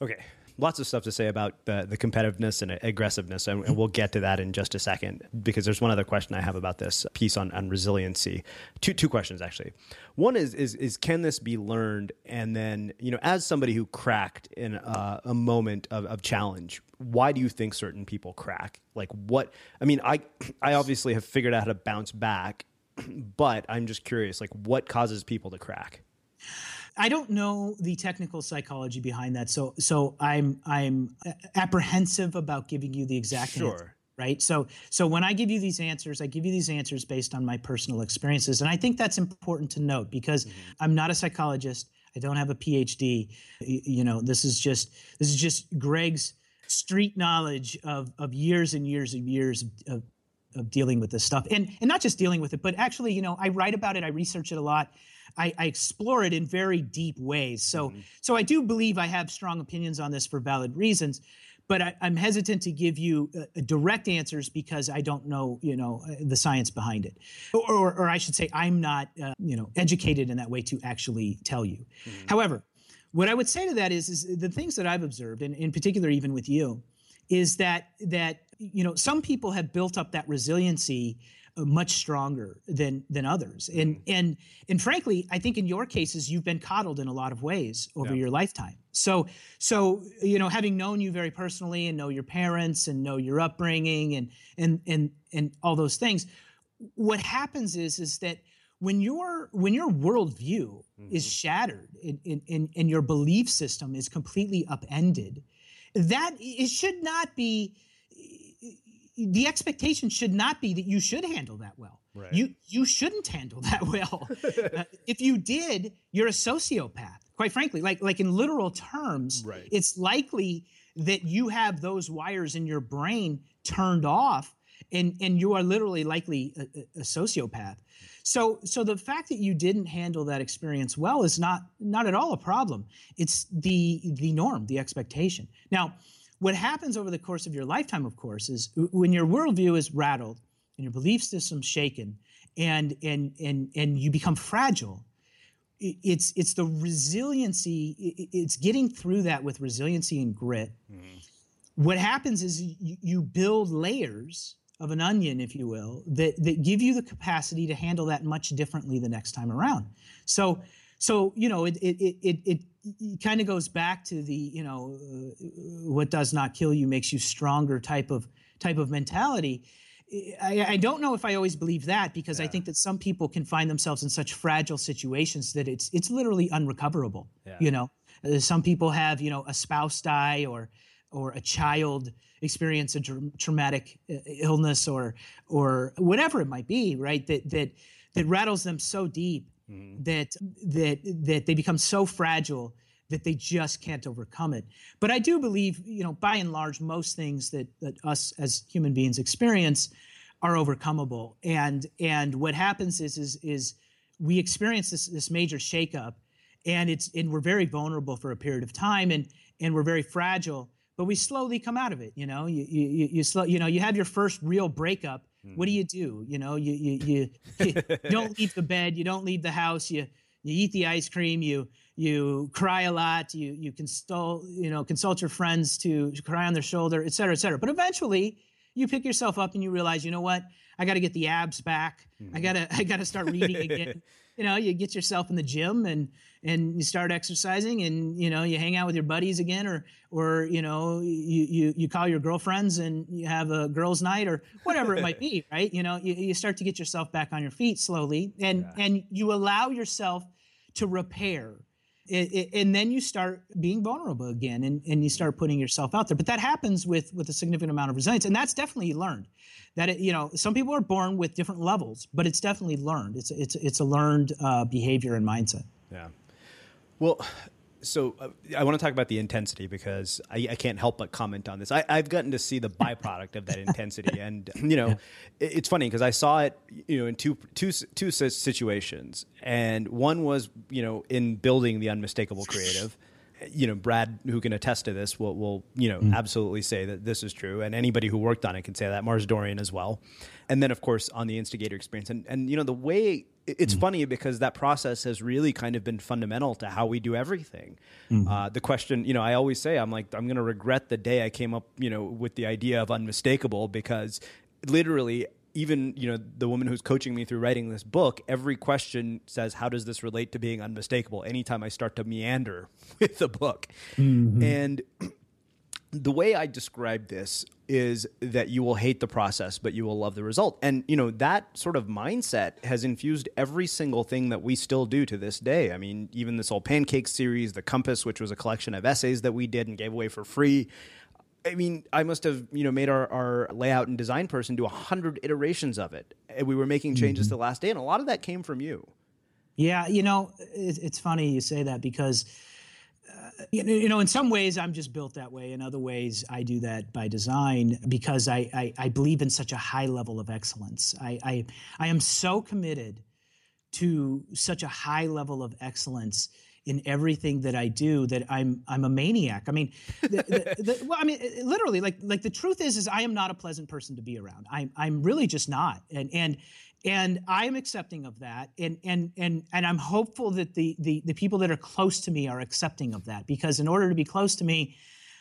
Okay, lots of stuff to say about the, the competitiveness and aggressiveness, and, and, we'll get to that in just a second because there's one other question I have about this piece on, on resiliency. Two two questions actually. One is is is can this be learned? And then you know, as somebody who cracked in a, a moment of, of challenge, why do you think certain people crack? Like what? I mean, I I obviously have figured out how to bounce back, but I'm just curious, like what causes people to crack? I don't know the technical psychology behind that, so so I'm I'm apprehensive about giving you the exact sure. answer. Right. So so when I give you these answers, I give you these answers based on my personal experiences. And I think that's important to note because mm-hmm. I'm not a psychologist. I don't have a PhD. You know, this is just this is just Greg's street knowledge of of years and years and years of, of dealing with this stuff and and not just dealing with it but actually you know i write about it i research it a lot I, I explore it in very deep ways. So, mm-hmm. so I do believe I have strong opinions on this for valid reasons, but I, am hesitant to give you uh, direct answers because I don't know, you know, uh, the science behind it, or, or, or I should say, I'm not, uh, you know, educated in that way to actually tell you. Mm-hmm. However, what I would say to that is, is the things that I've observed, and in particular, even with you, is that that you know some people have built up that resiliency uh, much stronger than than others. And mm-hmm. and and frankly, I think in your cases you've been coddled in a lot of ways over yeah. your lifetime. So so you know, having known you very personally and know your parents and know your upbringing and and and and all those things, what happens is is that when your when your worldview mm-hmm. is shattered and, and, and your belief system is completely upended, that it should not be the expectation should not be that you should handle that well. Right. You you shouldn't handle that well. uh, if you did, you're a sociopath. Quite frankly, like like in literal terms, right. it's likely that you have those wires in your brain turned off and and you are literally likely a, a, sociopath. So so the fact that you didn't handle that experience well is not not at all a problem. It's the the norm, the expectation. Now, what happens over the course of your lifetime, of course, is when your worldview is rattled and your belief system shaken, and and and and you become fragile. It's it's the resiliency. It's getting through that with resiliency and grit. Mm-hmm. What happens is you, you build layers of an onion, if you will, that that give you the capacity to handle that much differently the next time around. So so you know it it it it, it kind of goes back to the you know uh, what does not kill you makes you stronger type of type of mentality. I, I don't know if I always believe that because yeah. I think that some people can find themselves in such fragile situations that it's it's literally unrecoverable. Yeah. You know, uh, some people have you know a spouse die or or a child experience a traumatic uh, illness or or whatever it might be, right? That that that rattles them so deep mm-hmm. that that that they become so fragile that they just can't overcome it. But I do believe, you know, by and large, most things that, that us as human beings experience are overcomable. And and what happens is is is we experience this this major shakeup, and it's and we're very vulnerable for a period of time, and and we're very fragile. But we slowly come out of it. You know, you you you, slow, you know you have your first real breakup, Mm. What do you do? You know, you you you, you don't leave the bed, you don't leave the house, you you eat the ice cream, you you cry a lot, you you consult you know consult your friends to cry on their shoulder, et cetera, et cetera. But eventually, you pick yourself up and you realize, you know what? I got to get the abs back. Mm-hmm. I gotta I gotta start reading again. you know, you get yourself in the gym and and you start exercising and you know you hang out with your buddies again or or you know you you, you call your girlfriends and you have a girls night or whatever it might be right you know you, you start to get yourself back on your feet slowly and yeah. and you allow yourself to repair it, it, and then you start being vulnerable again and, and you start putting yourself out there. But that happens with with a significant amount of resilience and that's definitely learned. That it, you know some people are born with different levels but it's definitely learned. It's it's it's a learned uh, behavior and mindset. Yeah. Well so uh, I want to talk about the intensity because I, I, can't help but comment on this. I, have gotten to see the byproduct of that intensity, and you know, yeah. it, it's funny because I saw it, you know, in two two two situations, and one was you know in building the unmistakable creative. You know, Brad, who can attest to this, will will you know mm. absolutely say that this is true, and anybody who worked on it can say that. Mars Dorian as well, and then of course on the instigator experience, and and you know the way it's mm funny because that process has really kind of been fundamental to how we do everything. mm Uh, the question, you know, I always say, I'm like, I'm going to regret the day I came up, you know, with the idea of unmistakable because literally even you know the woman who's coaching me through writing this book every question says how does this relate to being unmistakable anytime i start to meander with the book mm-hmm. and the way I describe this is that you will hate the process, but you will love the result. And, you know, that sort of mindset has infused every single thing that we still do to this day. I mean, even this old pancake series, The Compass, which was a collection of essays that we did and gave away for free. I mean, I must have, you know, made our, our layout and design person do a hundred iterations of it. And we were making changes mm-hmm. the last day. And a lot of that came from you. Yeah. You know, it's funny you say that because you know, in some ways, I'm just built that way. In other ways, I do that by design because I, I, I believe in such a high level of excellence. I, I, I am so committed to such a high level of excellence in everything that I do that I'm I'm a maniac. I mean, the, the, the, well, I mean, literally, like like the truth is, is I am not a pleasant person to be around. I'm I'm really just not, and and and I'm accepting of that, and and and and I'm hopeful that the the the people that are close to me are accepting of that because in order to be close to me.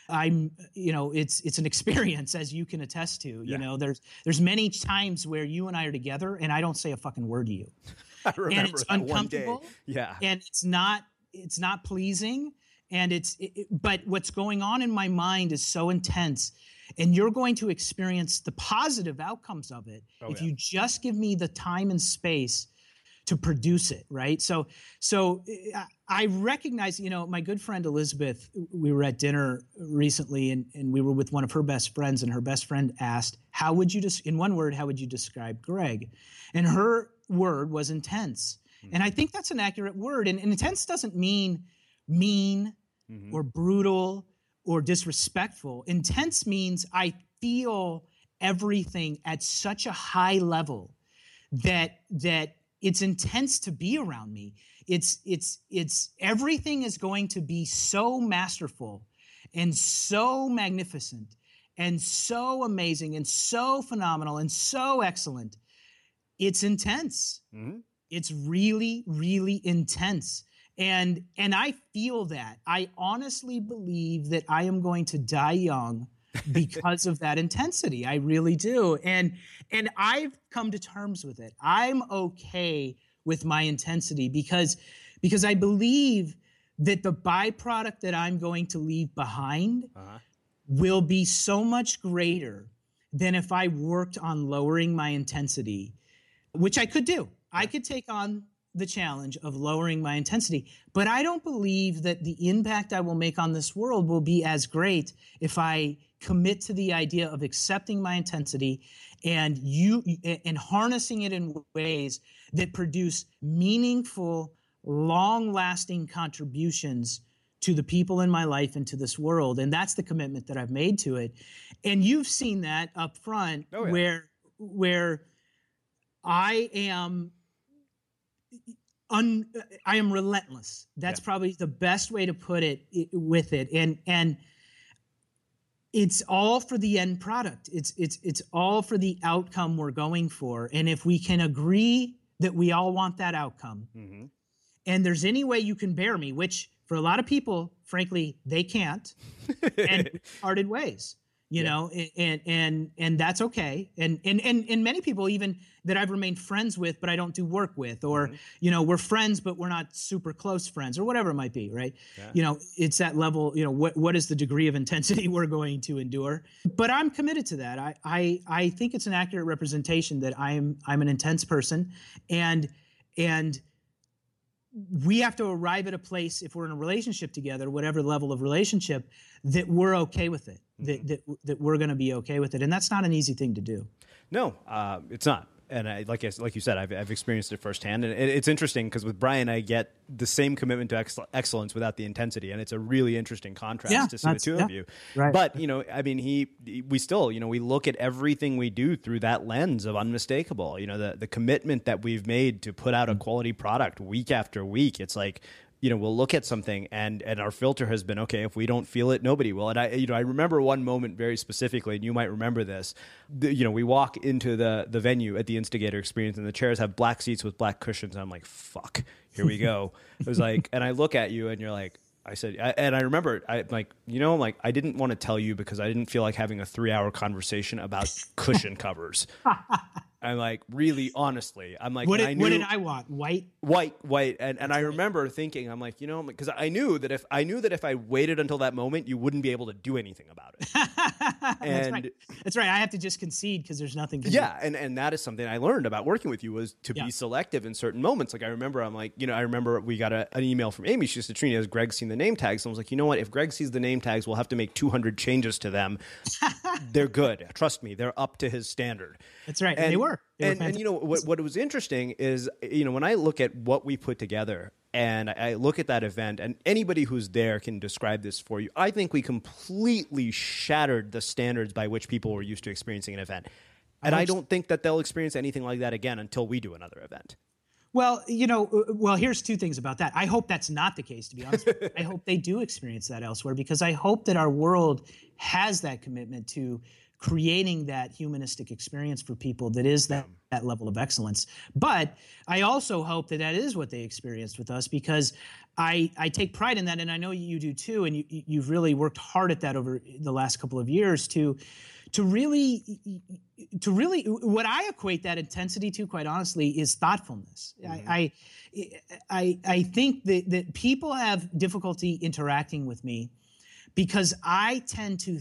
I'm, you know, it's it's an experience as you can attest to. You yeah. know, there's there's many times where you and I are together and I don't say a fucking word to you. I remember and it's uncomfortable. Yeah, and it's not it's not pleasing, and it's it, but what's going on in my mind is so intense and you're going to experience the positive outcomes of it oh, if yeah. you just give me the time and space to produce it right? So so i recognize you know my good friend elizabeth we were at dinner recently and, and we were with one of her best friends and her best friend asked how would you just in one word how would you describe greg? And her word was intense mm-hmm. and i think that's an accurate word and, and intense doesn't mean mean mm-hmm. or brutal or disrespectful. Intense means I feel everything at such a high level that that it's intense to be around me. It's it's it's everything is going to be so masterful and so magnificent and so amazing and so phenomenal and so excellent. It's intense. Mm-hmm. It's really, really intense. And and i feel that. I honestly believe that i am going to die young because of that intensity. I really do. And and i've come to terms with it. I'm okay with my intensity because because i believe that the byproduct that i'm going to leave behind uh-huh. will be so much greater than if i worked on lowering my intensity which i could do I could take on the challenge of lowering my intensity. But I don't believe that the impact I will make on this world will be as great if I commit to the idea of accepting my intensity and you and harnessing it in ways that produce meaningful, long-lasting contributions to the people in my life and to this world. And that's the commitment that I've made to it. And you've seen that up front oh, yeah. where where I am un, I am relentless. That's yeah. probably the best way to put it, it with it. And and it's all for the end product. It's it's it's all for the outcome we're going for. And if we can agree that we all want that outcome, mm-hmm. and there's any way you can bear me, which for a lot of people, frankly, they can't, and parted ways you yeah. know and and and that's okay and and and and many people even that I've remained friends with but I don't do work with or mm-hmm. you know we're friends but we're not super close friends or whatever it might be right yeah. you know it's that level you know what what is the degree of intensity we're going to endure but I'm committed to that I I I think it's an accurate representation that I'm I'm an intense person and and we have to arrive at a place if we're in a relationship together whatever level of relationship that we're okay with it mm-hmm. that, that that we're going to be okay with it. And that's not an easy thing to do. No uh, it's not and I, like I, like you said, I've, I've experienced it firsthand, and it, it's interesting because with Brian, I get the same commitment to ex- excellence without the intensity, and it's a really interesting contrast yeah, to see the two yeah, of you. Right. But you know, I mean, he, we still, you know, we look at everything we do through that lens of unmistakable. You know, the the commitment that we've made to put out a mm. quality product week after week. It's like you know we'll look at something and and our filter has been okay if we don't feel it nobody will. And i you know i remember one moment very specifically and you might remember this the, you know we walk into the the venue at the instigator experience and the chairs have black seats with black cushions. I'm like fuck here we go. It was like and i look at you and you're like I said, and I remember, I like, you know, like I didn't want to tell you because I didn't feel like having a three-hour conversation about cushion covers. I'm like, really, honestly, I'm like, what did, I knew, what did I want? White, white, white, and and I remember thinking, I'm like, you know, because I knew that if I knew that if I waited until that moment, you wouldn't be able to do anything about it. and that's right. that's right. I have to just concede because there's nothing. yeah, do. and and that is something I learned about working with you was to yeah. be selective in certain moments. Like I remember, I'm like, you know, I remember we got a, an email from Amy. She said, Srini, has Greg seen the name tags? And I was like, you know what? If Greg sees the name tags, we'll have to make 200 changes to them. they're good. Trust me, they're up to his standard. That's right. And, they were. They and, were and you know what? What was interesting is you know when I look at what we put together and I look at that event, and anybody who's there can describe this for you. I think we completely shattered the standards by which people were used to experiencing an event, and I, I don't think that they'll experience anything like that again until we do another event. Well, you know, uh, well, here's two things about that. I hope that's not the case, to be honest. I hope they do experience that elsewhere because I hope that our world has that commitment to creating that humanistic experience for people that is that, that level of excellence. But I also hope that that is what they experienced with us because I, I take pride in that, and I know you do too, and you, you've really worked hard at that over the last couple of years to to really to really what I equate that intensity to, quite honestly, is thoughtfulness. Mm-hmm. I, I I think that, that people have difficulty interacting with me because I tend to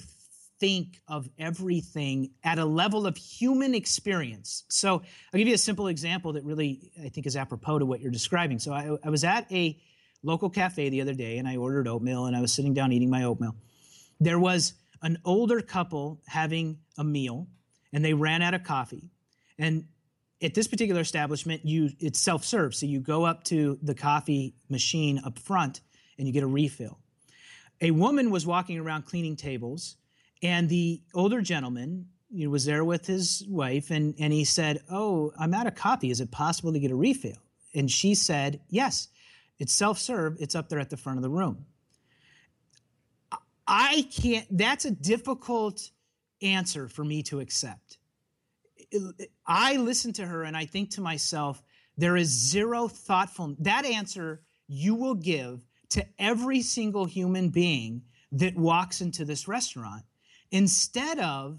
think of everything at a level of human experience. So I'll give you a simple example that really I think is apropos to what you're describing. So I, I was at a local cafe the other day and I ordered oatmeal and I was sitting down eating my oatmeal. There was an older couple having a meal and they ran out of coffee. And at this particular establishment, you it's self-serve. So you go up to the coffee machine up front and you get a refill. A woman was walking around cleaning tables and the older gentleman was there with his wife, and, and he said, Oh, I'm out of coffee. Is it possible to get a refill? And she said, Yes, it's self serve, it's up there at the front of the room. I can't, that's a difficult answer for me to accept. I listen to her and I think to myself, there is zero thoughtful. That answer you will give to every single human being that walks into this restaurant Instead of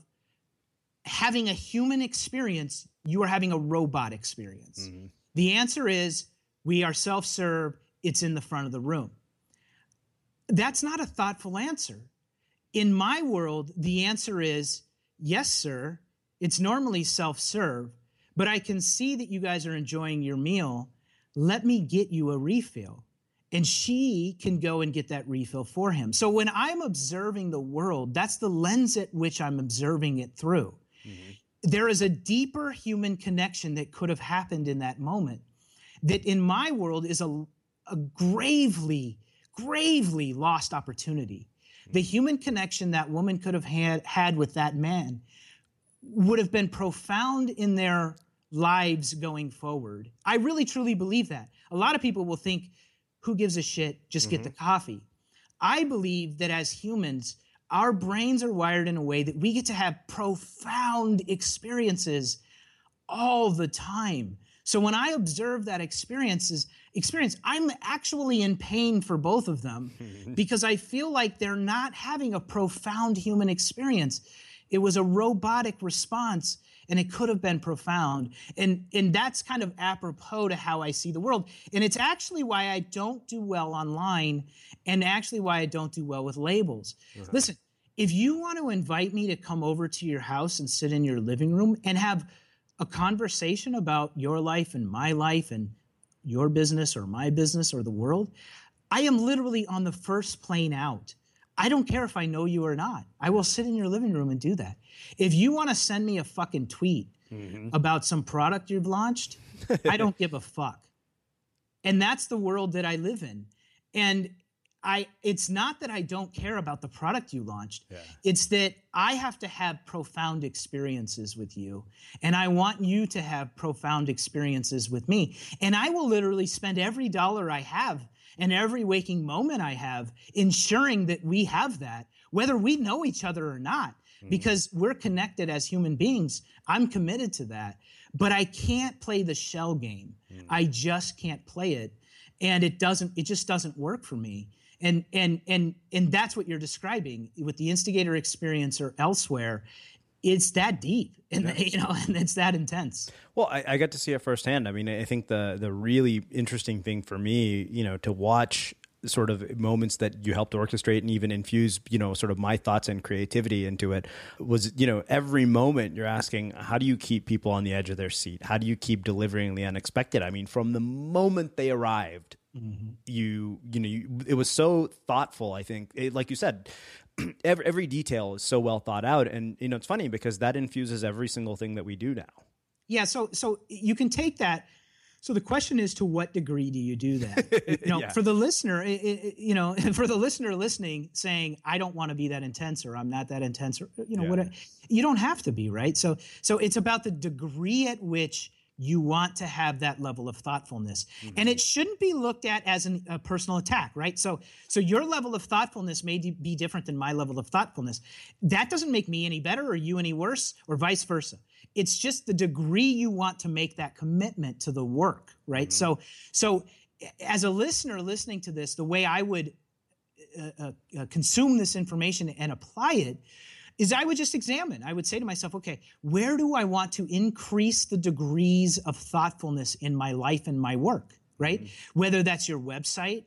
having a human experience, you are having a robot experience. Mm-hmm. The answer is we are self serve, it's in the front of the room. That's not a thoughtful answer. In my world, the answer is yes, sir. It's normally self serve, but I can see that you guys are enjoying your meal. Let me get you a refill and she can go and get that refill for him. So when I'm observing the world, that's the lens at which I'm observing it through. Mm-hmm. There is a deeper human connection that could have happened in that moment that in my world is a, a gravely, gravely lost opportunity. Mm-hmm. The human connection that woman could have had, had with that man would have been profound in their lives going forward. I really truly believe that. A lot of people will think, who gives a shit? Just mm-hmm. get the coffee. I believe that as humans, our brains are wired in a way that we get to have profound experiences all the time. So when I observe that experiences experience, I'm actually in pain for both of them because I feel like they're not having a profound human experience. It was a robotic response and it could have been profound. And, and that's kind of apropos to how I see the world. And it's actually why I don't do well online and actually why I don't do well with labels. Uh-huh. Listen, if you want to invite me to come over to your house and sit in your living room and have a conversation about your life and my life and your business or my business or the world, I am literally on the first plane out. I don't care if I know you or not. I will sit in your living room and do that. If you want to send me a fucking tweet mm-hmm. about some product you've launched, I don't give a fuck. And that's the world that I live in. And I it's not that I don't care about the product you launched. Yeah. It's that I have to have profound experiences with you and I want you to have profound experiences with me. And I will literally spend every dollar I have and every waking moment I have ensuring that we have that whether we know each other or not mm-hmm. because we're connected as human beings. I'm committed to that. But I can't play the shell game. Mm-hmm. I just can't play it and it doesn't it just doesn't work for me and and and and that's what you're describing with the instigator experience or elsewhere it's that deep and yeah. you know and it's that intense. Well I, I got to see it firsthand. I mean i think the the really interesting thing for me you know to watch sort of moments that you helped orchestrate and even infuse you know sort of my thoughts and creativity into it was you know every moment you're asking how do you keep people on the edge of their seat? How do you keep delivering the unexpected? I mean from the moment they arrived mm-hmm. you you know you, it was so thoughtful i think. It, like you said every, every detail is so well thought out and you know it's funny because that infuses every single thing that we do now yeah so so you can take that so the question is, to what degree do you do that? You know, yeah. for the listener, it, it, you know, for the listener listening, saying, "I don't want to be that intense," or "I'm not that intense," or you know, yeah. what you don't have to be, right? So, so it's about the degree at which you want to have that level of thoughtfulness. Mm-hmm. and it shouldn't be looked at as an, a personal attack right? So so your level of thoughtfulness may d- be different than my level of thoughtfulness. That doesn't make me any better or you any worse or vice versa. It's just the degree you want to make that commitment to the work right? Mm-hmm. so so as a listener listening to this the way i would uh, uh, uh consume this information and apply it is I would just examine. I would say to myself, okay, where do I want to increase the degrees of thoughtfulness in my life and my work, right? Mm-hmm. Whether that's your website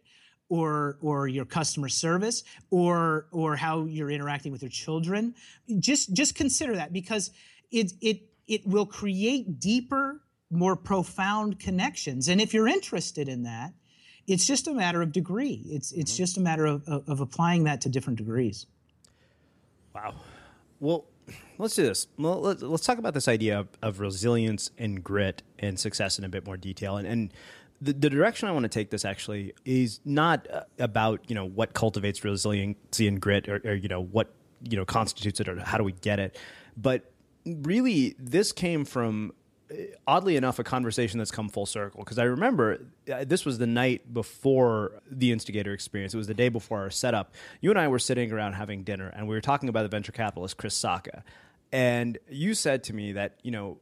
or or your customer service or or how you're interacting with your children. Just just consider that because it it it will create deeper, more profound connections. And if you're interested in that, it's just a matter of degree. It's it's mm-hmm. just a matter of, of, of applying that to different degrees. Wow. Well, let's do this. Well, let's, talk about this idea of, of, resilience and grit and success in a bit more detail. And, and the, the, direction I want to take this actually is not uh, about you know what cultivates resiliency and grit, or, or you know what you know constitutes it, or how do we get it, but really this came from oddly enough, a conversation that's come full circle because I remember uh, this was the night before the instigator experience. It was the day before our setup. You and I were sitting around having dinner, and we were talking about the venture capitalist Chris Sacca, and you said to me that you know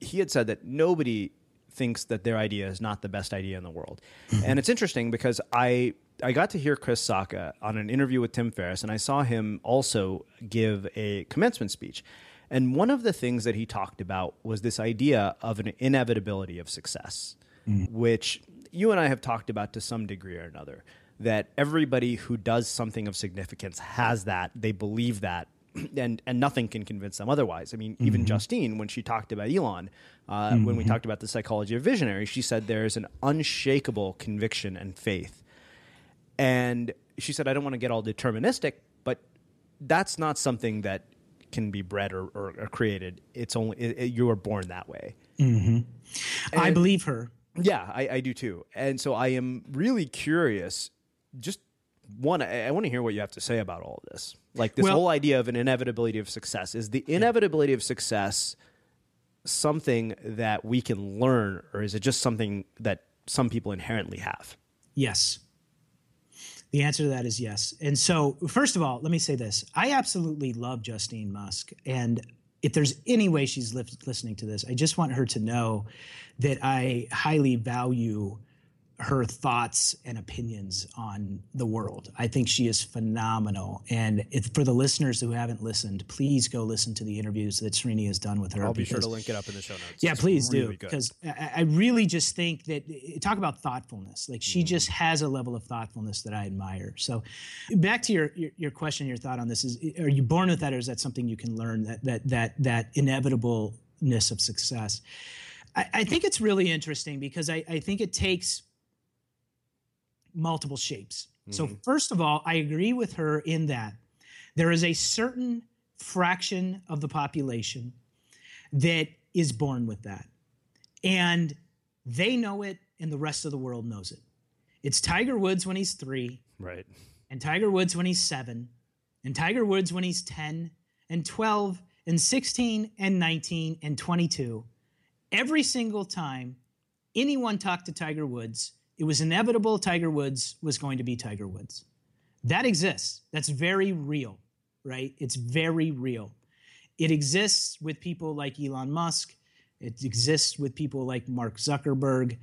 he had said that nobody thinks that their idea is not the best idea in the world, and it's interesting because I. I got to hear Chris Sacca on an interview with Tim Ferriss, and I saw him also give a commencement speech. And one of the things that he talked about was this idea of an inevitability of success, mm. which you and I have talked about to some degree or another. That everybody who does something of significance has that, they believe that, and and nothing can convince them otherwise. I mean, mm-hmm. even Justine, when she talked about Elon, uh, mm-hmm. when we mm-hmm. talked about the psychology of visionary, she said there's an unshakable conviction and faith. And she said, I don't want to get all deterministic, but that's not something that can be bred or, or, or created. It's only it, it, you are born that way. Mm-hmm. I believe her. Yeah, I, I, do too. And so I am really curious. Just one, I, I, want to hear what you have to say about all of this. Like this well, whole idea of an inevitability of success. Is the inevitability of success something that we can learn, or is it just something that some people inherently have? Yes. The answer to that is yes. And so, first of all, let me say this I absolutely love Justine Musk. And if there's any way she's li- listening to this, I just want her to know that I highly value her thoughts and opinions on the world. I think she is phenomenal. And if, for the listeners who haven't listened, please go listen to the interviews that Srini has done with her. I'll be because, sure to link it up in the show notes. Yeah, it's please really do. Because I, I, really just think that talk about thoughtfulness. Like she mm. just has a level of thoughtfulness that I admire. So back to your, your, your question, your thought on this is are you born with that or is that something you can learn that that that that inevitableness of success? I, I think it's really interesting because I, I think it takes multiple shapes. Mm-hmm. So, first of all, I agree with her in that there is a certain fraction of the population that is born with that. And they know it, and the rest of the world knows it. It's Tiger Woods when he's three. Right. And Tiger Woods when he's seven. And Tiger Woods when he's 10 and 12 and 16 and 19 and 22. Every single time anyone talked to Tiger Woods, it was inevitable Tiger Woods was going to be Tiger Woods. That exists. That's very real, right? It's very real. It exists with people like Elon Musk. It exists with people like Mark Zuckerberg.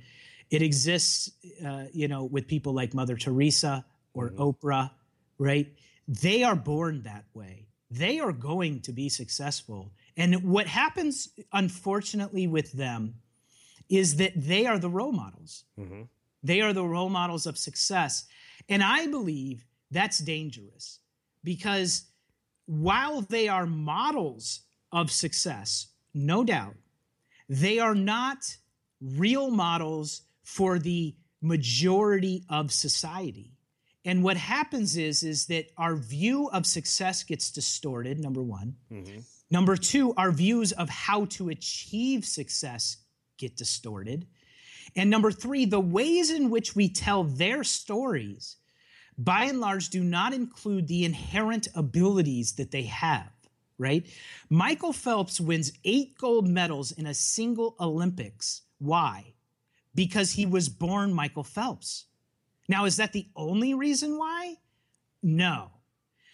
It exists, uh, you know, with people like Mother Teresa or mm-hmm. Oprah, right? They are born that way. They are going to be successful. And what happens, unfortunately, with them is that they are the role models. Mm-hmm. They are the role models of success. And I believe that's dangerous because while they are models of success, no doubt, they are not real models for the majority of society. And what happens is, is that our view of success gets distorted, number one. Mm-hmm. Number two, our views of how to achieve success get distorted. And number three, the ways in which we tell their stories, by and large, do not include the inherent abilities that they have, right? Michael Phelps wins eight gold medals in a single Olympics. Why? Because he was born Michael Phelps. Now, is that the only reason why? No.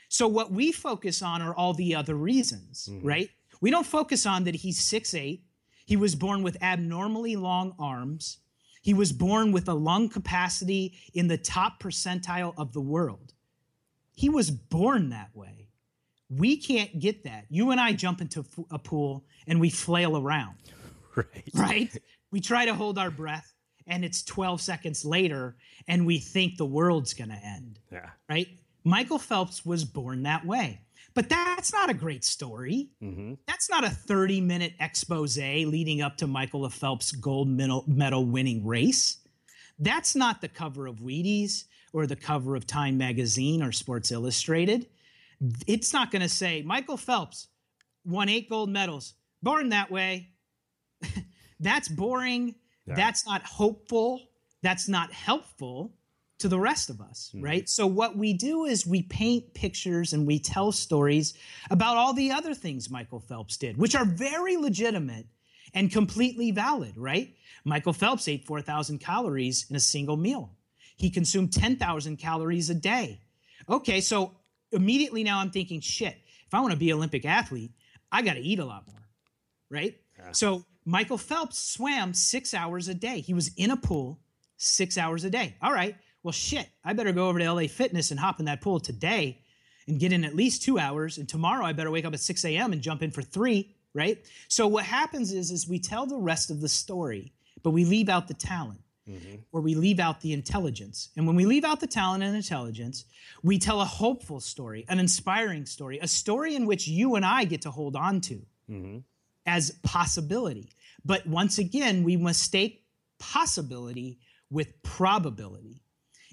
So, what we focus on are all the other reasons, mm-hmm. right? We don't focus on that he's six eight. He was born with abnormally long arms. He was born with a lung capacity in the top percentile of the world. He was born that way. We can't get that. You and I jump into a pool and we flail around. Right. Right? We try to hold our breath and it's 12 seconds later and we think the world's going to end. Yeah. Right? Michael Phelps was born that way. But that's not a great story. Mm-hmm. That's not a 30 minute expose leading up to Michael Phelps' gold medal winning race. That's not the cover of Wheaties or the cover of Time magazine or Sports Illustrated. It's not going to say Michael Phelps won eight gold medals, born that way. that's boring. Yeah. That's not hopeful. That's not helpful to the rest of us, mm-hmm. right? So what we do is we paint pictures and we tell stories about all the other things Michael Phelps did, which are very legitimate and completely valid, right? Michael Phelps ate 4,000 calories in a single meal. He consumed 10,000 calories a day. Okay, so immediately now I'm thinking, shit, if I want to be an Olympic athlete, I got to eat a lot more, right? Yeah. So Michael Phelps swam six hours a day. He was in a pool six hours a day. All right, well, shit, I better go over to LA Fitness and hop in that pool today and get in at least two hours. And tomorrow I better wake up at 6 a.m. and jump in for three, right? So what happens is, is we tell the rest of the story, but we leave out the talent. Mm-hmm. Or we leave out the intelligence. And when we leave out the talent and intelligence, we tell a hopeful story, an inspiring story, a story in which you and I get to hold on to mm-hmm. as possibility. But once again, we mistake possibility with probability.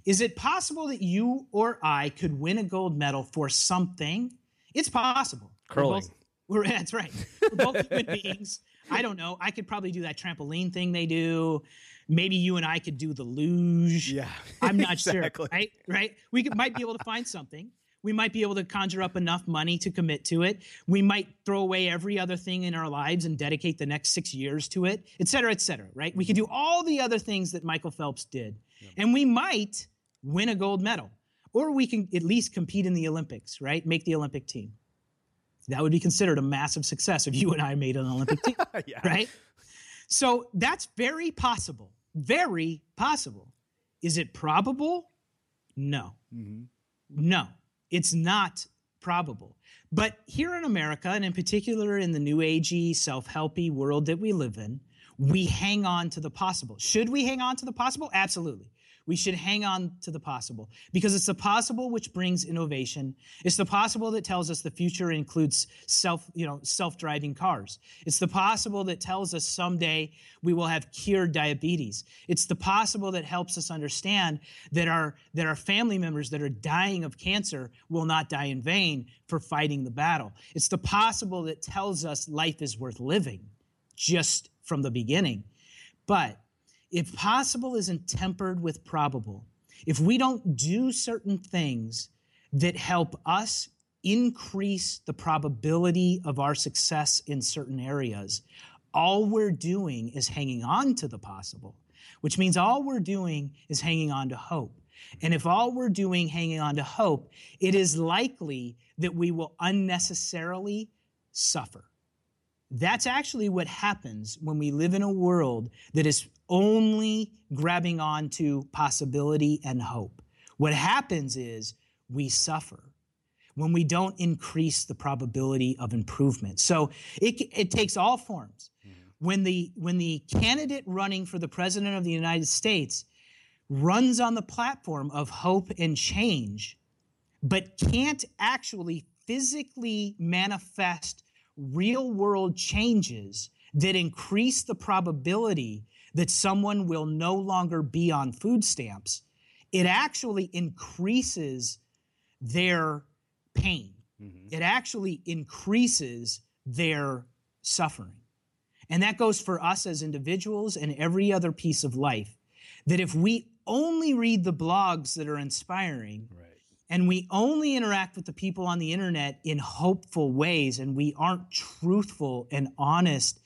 Is it possible that you or I could win a gold medal for something? It's possible. Curling. We're both, we're, that's right. We're both human beings. I don't know. I could probably do that trampoline thing they do. Maybe you and I could do the luge. Yeah. I'm not exactly. sure. Right? Right? We could, might be able to find something. We might be able to conjure up enough money to commit to it. We might throw away every other thing in our lives and dedicate the next six years to it, et cetera, et cetera, right? We could do all the other things that Michael Phelps did. Yep. And we might win a gold medal, or we can at least compete in the Olympics, right? Make the Olympic team. That would be considered a massive success if you and I made an Olympic team, yeah. right? So that's very possible. Very possible. Is it probable? No. Mm-hmm. No, it's not probable. But here in America, and in particular in the new agey, self helpy world that we live in, we hang on to the possible. Should we hang on to the possible? Absolutely. We should hang on to the possible because it's the possible which brings innovation. It's the possible that tells us the future includes self, you know, self-driving cars. It's the possible that tells us someday we will have cured diabetes. It's the possible that helps us understand that our that our family members that are dying of cancer will not die in vain for fighting the battle. It's the possible that tells us life is worth living just from the beginning. But if possible isn't tempered with probable, if we don't do certain things that help us increase the probability of our success in certain areas, all we're doing is hanging on to the possible, which means all we're doing is hanging on to hope. And if all we're doing hanging on to hope, it is likely that we will unnecessarily suffer. That's actually what happens when we live in a world that is only grabbing on to possibility and hope. What happens is we suffer when we don't increase the probability of improvement. So it, it takes all forms. Mm-hmm. When the, when the candidate running for the president of the United States runs on the platform of hope and change, but can't actually physically manifest real world changes that increase the probability that someone will no longer be on food stamps, it actually increases their pain. Mm-hmm. It actually increases their suffering. And that goes for us as individuals and every other piece of life. That if we only read the blogs that are inspiring, right and we only interact with the people on the internet in hopeful ways and we aren't truthful and honest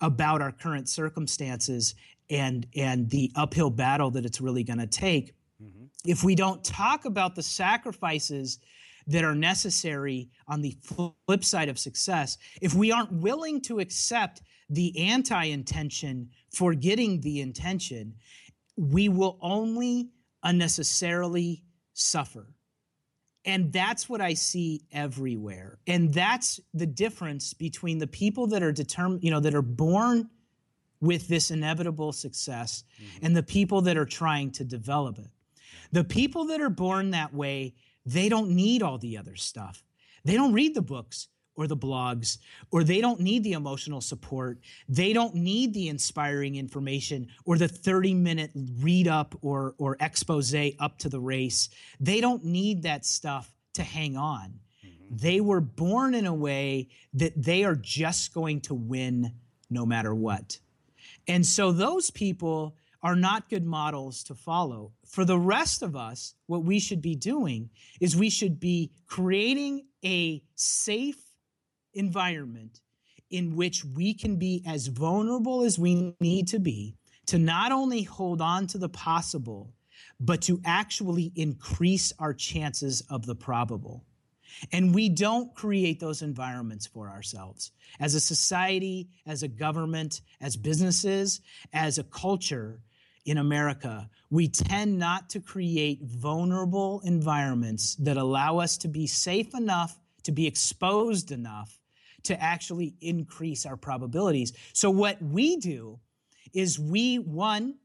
about our current circumstances and and the uphill battle that it's really going to take mm-hmm. if we don't talk about the sacrifices that are necessary on the flip side of success if we aren't willing to accept the anti-intention for getting the intention we will only unnecessarily suffer and that's what I see everywhere. And that's the difference between the people that are determined, you know, that are born with this inevitable success mm-hmm. and the people that are trying to develop it. The people that are born that way, they don't need all the other stuff. They don't read the books or the blogs, or they don't need the emotional support. They don't need the inspiring information or the 30 minute read up or, or expose up to the race. They don't need that stuff to hang on. Mm-hmm. They were born in a way that they are just going to win no matter what. And so those people are not good models to follow. For the rest of us, what we should be doing is we should be creating a safe environment in which we can be as vulnerable as we need to be to not only hold on to the possible, but to actually increase our chances of the probable. And we don't create those environments for ourselves. As a society, as a government, as businesses, as a culture in America, we tend not to create vulnerable environments that allow us to be safe enough, to be exposed enough to actually increase our probabilities. So, what we do is we, one,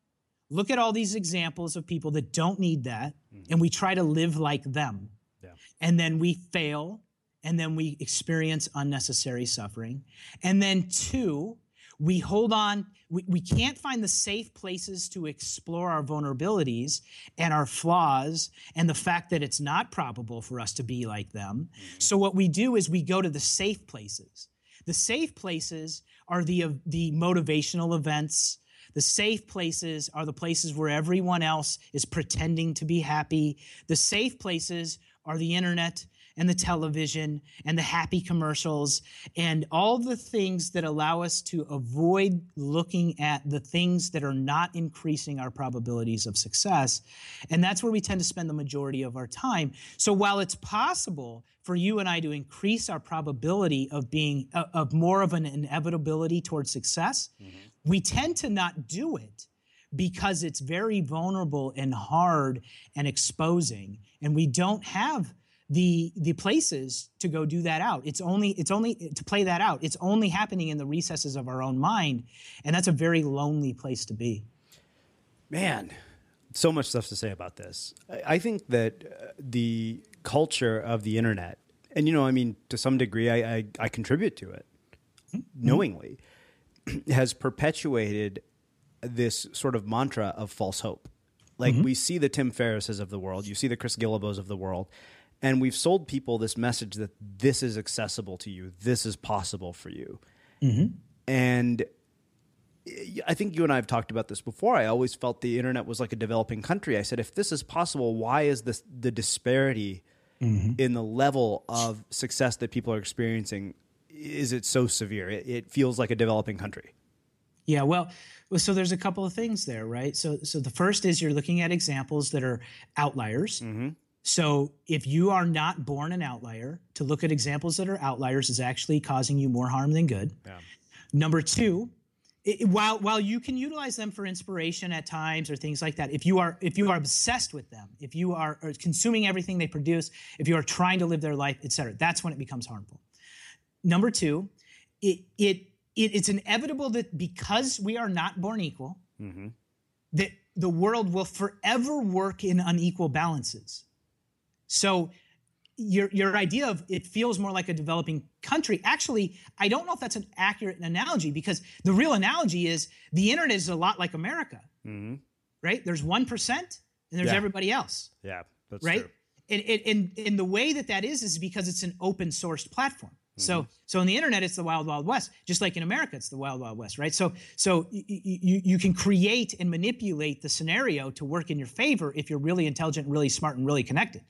look at all these examples of people that don't need that, mm-hmm. and we try to live like them. Yeah. And then we fail, and then we experience unnecessary suffering. And then, two, we hold on we, we can't find the safe places to explore our vulnerabilities and our flaws and the fact that it's not probable for us to be like them. Mm-hmm. so what we do is we go to the safe places. The safe places are the the motivational events. The safe places are the places where everyone else is pretending to be happy. The safe places are the internet and the television and the happy commercials and all the things that allow us to avoid looking at the things that are not increasing our probabilities of success. And that's where we tend to spend the majority of our time. So while it's possible for you and I to increase our probability of being uh, of more of an inevitability towards success, mm-hmm. we tend to not do it because it's very vulnerable and hard and exposing and we don't have the the places to go do that out it's only it's only to play that out it's only happening in the recesses of our own mind and that's a very lonely place to be man so much stuff to say about this. I think that uh, the culture of the internet, and you know, I mean, to some degree, I, I, I contribute to it mm-hmm. knowingly, has perpetuated this sort of mantra of false hope. Like mm-hmm. we see the Tim Ferrisses of the world, you see the Chris Guillebeau of the world, and we've sold people this message that this is accessible to you, this is possible for you, mm-hmm. and I think you and I have talked about this before. I always felt the internet was like a developing country. I said, if this is possible, why is this the disparity mm-hmm. in the level of success that people are experiencing? Is it so severe? It, it, feels like a developing country. Yeah, well, so there's a couple of things there, right? So, so the first is you're looking at examples that are outliers. Mm-hmm. So if you are not born an outlier, to look at examples that are outliers is actually causing you more harm than good. Yeah. Number two, it, while while you can utilize them for inspiration at times or things like that, if you are if you are obsessed with them, if you are, are consuming everything they produce, if you are trying to live their life, etc., that's when it becomes harmful. Number two, it it, it it's inevitable that because we are not born equal, mm-hmm. that the world will forever work in unequal balances. So your your idea of it feels more like a developing country actually i don't know if that's an accurate analogy because the real analogy is the internet is a lot like america mm-hmm. right there's 1% and there's yeah. everybody else yeah that's right true. And, and, and the way that that is is because it's an open sourced platform mm-hmm. so so in the internet it's the wild wild west just like in america it's the wild wild west right so so you, you, you can create and manipulate the scenario to work in your favor if you're really intelligent really smart and really connected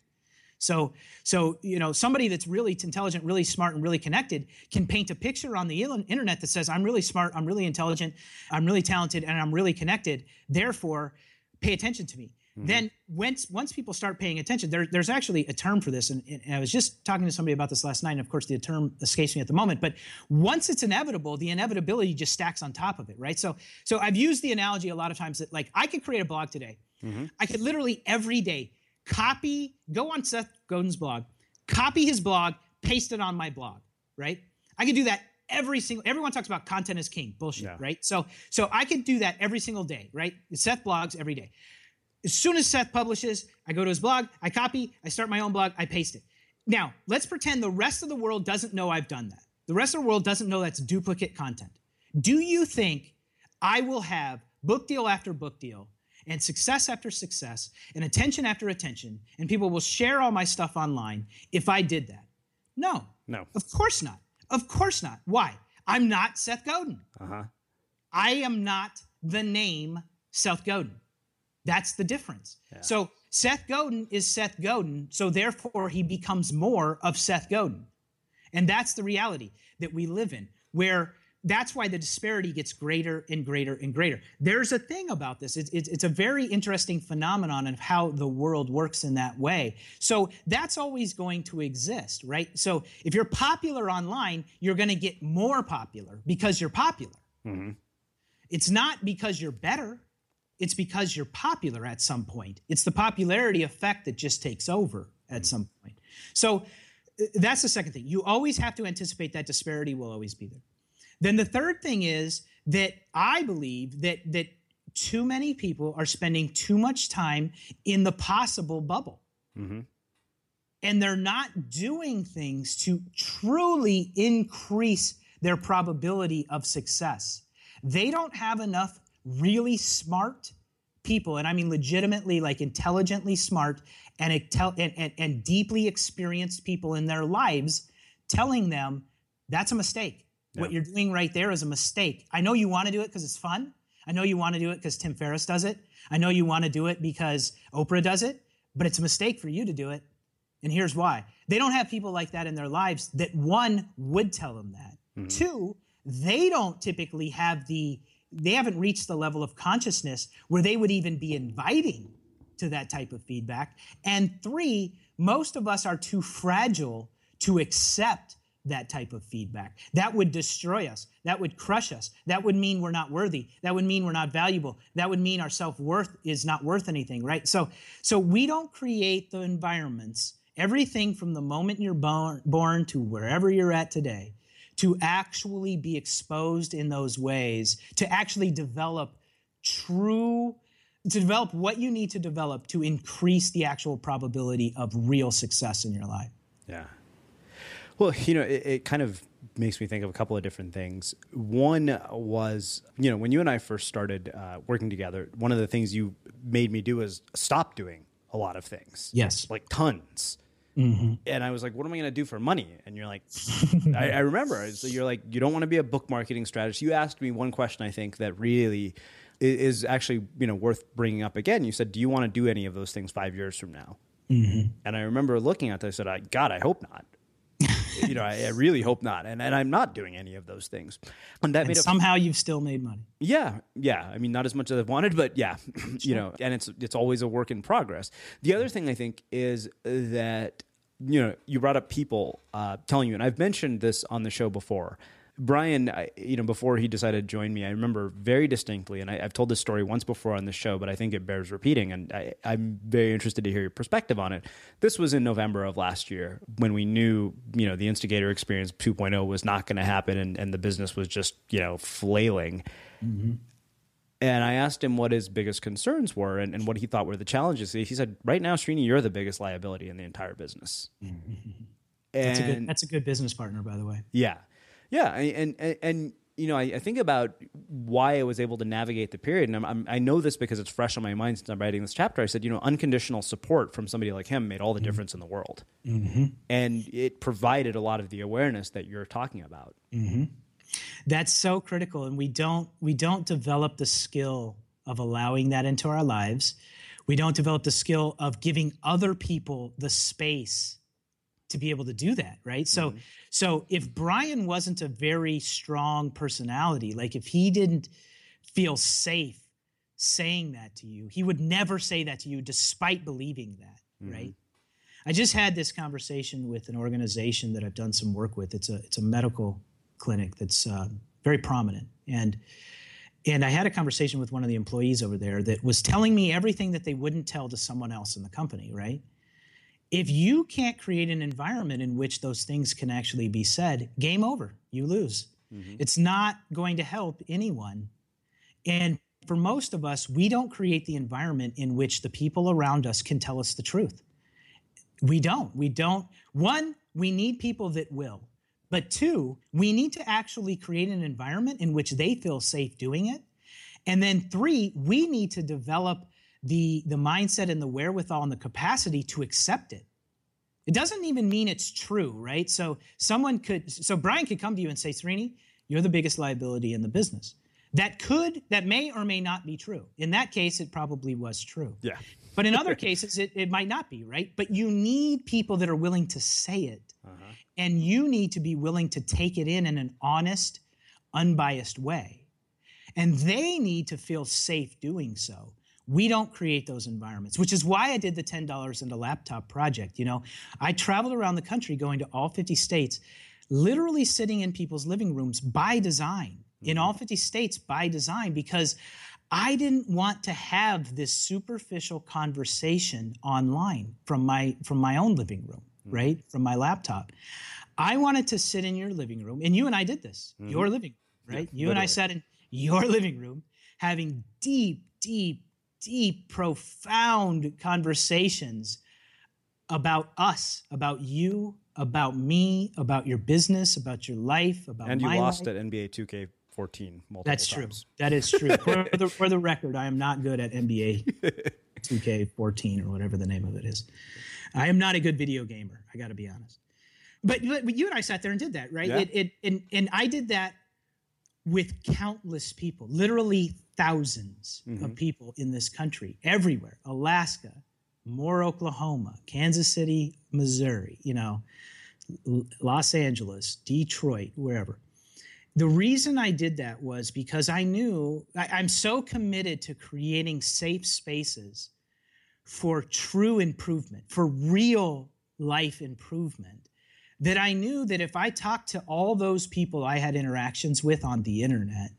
so, so you know, somebody that's really intelligent, really smart, and really connected can paint a picture on the internet that says, "I'm really smart, I'm really intelligent, I'm really talented, and I'm really connected. Therefore, pay attention to me." Mm-hmm. Then, once once people start paying attention, there, there's actually a term for this, and, and I was just talking to somebody about this last night. And of course, the term escapes me at the moment. But once it's inevitable, the inevitability just stacks on top of it, right? So, so I've used the analogy a lot of times that like I could create a blog today. Mm-hmm. I could literally every day copy, go on Seth Godin's blog, copy his blog, paste it on my blog, right? I could do that every single everyone talks about content is king bullshit yeah. right? So so i could do that every single day right? Seth blogs every day. As soon as seth publishes i go to his blog i copy i start my own blog i paste it. Now let's pretend the rest of the world doesn't know i've done that. The rest of the world doesn't know that's duplicate content. Do you think i will have book deal after book deal and success after success and attention after attention, and people will share all my stuff online if I did that. No. No. Of course not. Of course not. Why? I'm not Seth Godin. Uh-huh. I am not the name Seth Godin. That's the difference. Yeah. So Seth Godin is Seth Godin, so therefore he becomes more of Seth Godin. And that's the reality that we live in, where that's why the disparity gets greater and greater and greater. There's a thing about this. It's, it's, it's, a very interesting phenomenon of how the world works in that way. So that's always going to exist, right? So if you're popular online, you're going to get more popular because you're popular. Mm-hmm. It's not because you're better. It's because you're popular at some point. It's the popularity effect that just takes over at mm-hmm. some point. So uh, that's the second thing. You always have to anticipate that disparity will always be there. Then the third thing is that I believe that that too many people are spending too much time in the possible bubble. Mm-hmm. And they're not doing things to truly increase their probability of success. They don't have enough really smart people, and I mean legitimately, like intelligently smart and, and, and, and deeply experienced people in their lives telling them that's a mistake. Yeah. What you're doing right there is a mistake. I know you want to do it because it's fun. I know you want to do it because Tim Ferriss does it. I know you want to do it because Oprah does it, but it's a mistake for you to do it. And here's why they don't have people like that in their lives that one would tell them that. Mm-hmm. Two, they don't typically have the, they haven't reached the level of consciousness where they would even be inviting to that type of feedback. And three, most of us are too fragile to accept that type of feedback. That would destroy us. That would crush us. That would mean we're not worthy. That would mean we're not valuable. That would mean our self-worth is not worth anything, right? So so we don't create the environments, everything from the moment you're born, born to wherever you're at today, to actually be exposed in those ways, to actually develop true to develop what you need to develop to increase the actual probability of real success in your life. Yeah. Well, you know, it, it, kind of makes me think of a couple of different things. One was, you know, when you and I first started uh, working together, one of the things you made me do is stop doing a lot of things. Yes. Like tons. Mm-hmm. And I was like, what am I going to do for money? And you're like, I, I, remember. So you're like, you don't want to be a book marketing strategist. You asked me one question, I think, that really is actually you know worth bringing up again. You said, do you want to do any of those things five years from now? Mm-hmm. And I remember looking at that. I said, I, God, I hope not. You know, I, I, really hope not. And, and I'm not doing any of those things. And that and made somehow you've still made money. Yeah, yeah. I mean, not as much as I wanted, but yeah, you know. And it's it's always a work in progress. The other thing I think is that you know you brought up people uh, telling you, and I've mentioned this on the show before. Brian, I, you know, before he decided to join me, I remember very distinctly, and I, have told this story once before on the show, but I think it bears repeating, and I, am very interested to hear your perspective on it. This was in November of last year when we knew, you know, the Instigator Experience 2.0 was not going to happen, and, and the business was just, you know, flailing. Mm-hmm. And I asked him what his biggest concerns were and, and, what he thought were the challenges. He said, "Right now, Srini, you're the biggest liability in the entire business." Mm-hmm. That's, a good, that's a good business partner, by the way. Yeah, yeah, and and, and you know, I, I, think about why I was able to navigate the period, and I'm, I'm, i know this because it's fresh on my mind since I'm writing this chapter. I said, you know, unconditional support from somebody like him made all the mm-hmm. difference in the world, mm-hmm. and it provided a lot of the awareness that you're talking about. Mm-hmm. That's so critical, and we don't we don't develop the skill of allowing that into our lives. We don't develop the skill of giving other people the space to be able to do that, right? So mm-hmm. so if Brian wasn't a very strong personality, like if he didn't feel safe saying that to you, he would never say that to you despite believing that, mm-hmm. right? I just had this conversation with an organization that I've done some work with. It's a it's a medical clinic that's uh, very prominent, and and I had a conversation with one of the employees over there that was telling me everything that they wouldn't tell to someone else in the company, right? If you can't create an environment in which those things can actually be said, game over, you lose. Mm-hmm. It's not going to help anyone. And for most of us, we don't create the environment in which the people around us can tell us the truth. We don't. We don't. One, we need people that will. But two, we need to actually create an environment in which they feel safe doing it. And then three, we need to develop the, the mindset and the wherewithal and the capacity to accept it. It doesn't even mean it's true, right? So someone could, so Brian could come to you and say, Srini, you're the biggest liability in the business. That could, that may or may not be true. In that case, it probably was true. Yeah. But in other cases, it, it might not be, right? But you need people that are willing to say it. Uh-huh. And you need to be willing to take it in in an honest, unbiased way. And they need to feel safe doing so. We don't create those environments, which is why I did the $10 and a laptop project. You know, I traveled around the country going to all 50 states, literally sitting in people's living rooms by design, mm-hmm. in all 50 states by design, because I didn't want to have this superficial conversation online from my from my own living room, mm-hmm. right? From my laptop. I wanted to sit in your living room, and you and I did this, mm-hmm. your living room, right? Yeah, you literally. and I sat in your living room having deep, deep deep, profound conversations about us, about you, about me, about your business, about your life, about and you lost life. at NBA 2K 14 multiple That's times. true. That is true. for, the, for the record, I am not good at NBA 2K 14 or whatever the name of it is. I am not a good video gamer. I got to be honest. But, but you and I sat there and did that, right? Yeah. It, it, and, and I did that with countless people, literally 1000s mm-hmm. of people in this country, everywhere Alaska, Moore, Oklahoma, Kansas City, Missouri, you know, Los Angeles, Detroit, wherever. The reason I did that was because I knew I, I'm so committed to creating safe spaces for true improvement, for real life improvement, that I knew that if I talked to all those people I had interactions with on the internet,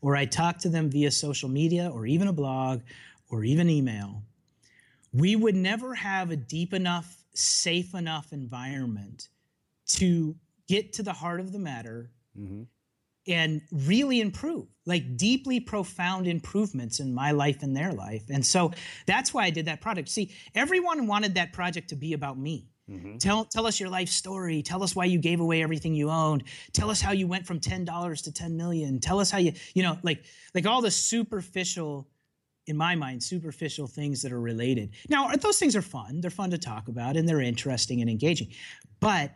or I talk to them via social media or even a blog or even email, we would never have a deep enough, safe enough environment to get to the heart of the matter mm-hmm. and really improve like deeply profound improvements in my life and their life. And so that's why i did that project see everyone wanted that project to be about me mm-hmm. tell, tell us your life story. Tell us why you gave away everything you owned. Tell us how you went from $10 to 10 million. Tell us how you you know like like all the superficial in my mind superficial things that are related. Now those things are fun. They're fun to talk about and they're interesting and engaging. But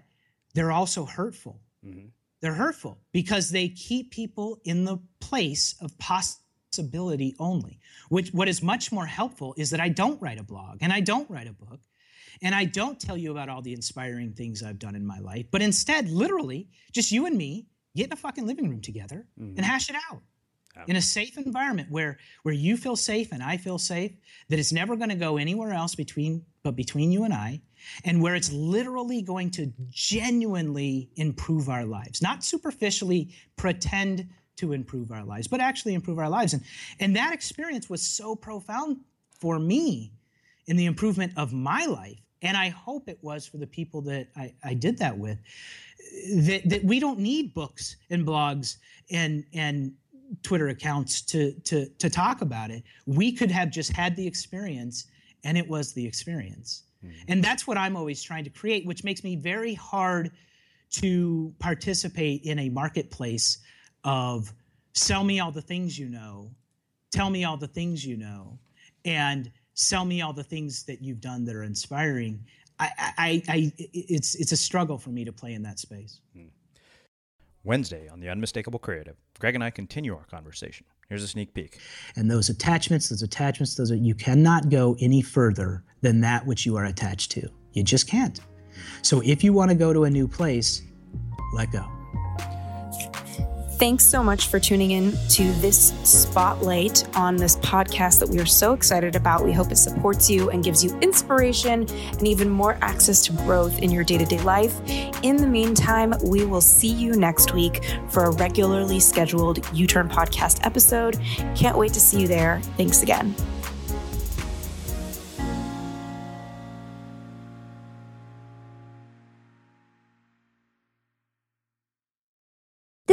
they're also hurtful. Mm-hmm. They're hurtful because they keep people in the place of possibility only. Which what is much more helpful is that I don't write a blog and I don't write a book and I don't tell you about all the inspiring things I've done in my life, but instead, literally, just you and me get in a fucking living room together mm-hmm. and hash it out in a safe environment where where you feel safe and I feel safe that it's never going to go anywhere else between but between you and I and where it's literally going to genuinely improve our lives. Not superficially pretend to improve our lives but actually improve our lives. And and that experience was so profound for me in the improvement of my life and I hope it was for the people that I, I did that with that, that we don't need books and blogs and and Twitter accounts to to to talk about it. We could have just had the experience, and it was the experience. Mm-hmm. And that's what I'm always trying to create, which makes me very hard to participate in a marketplace of sell me all the things you know, tell me all the things you know, and sell me all the things that you've done that are inspiring. I, I, I it's it's a struggle for me to play in that space. Mm. Wednesday on the Unmistakable Creative, Greg and I continue our conversation. Here's a sneak peek. And those attachments, those attachments, those are, you cannot go any further than that which you are attached to. You just can't. So if you want to go to a new place, let go. Thanks so much for tuning in to this spotlight on this podcast that we are so excited about. We hope it supports you and gives you inspiration and even more access to growth in your day to day life. In the meantime, we will see you next week for a regularly scheduled You Turn podcast episode. Can't wait to see you there. Thanks again.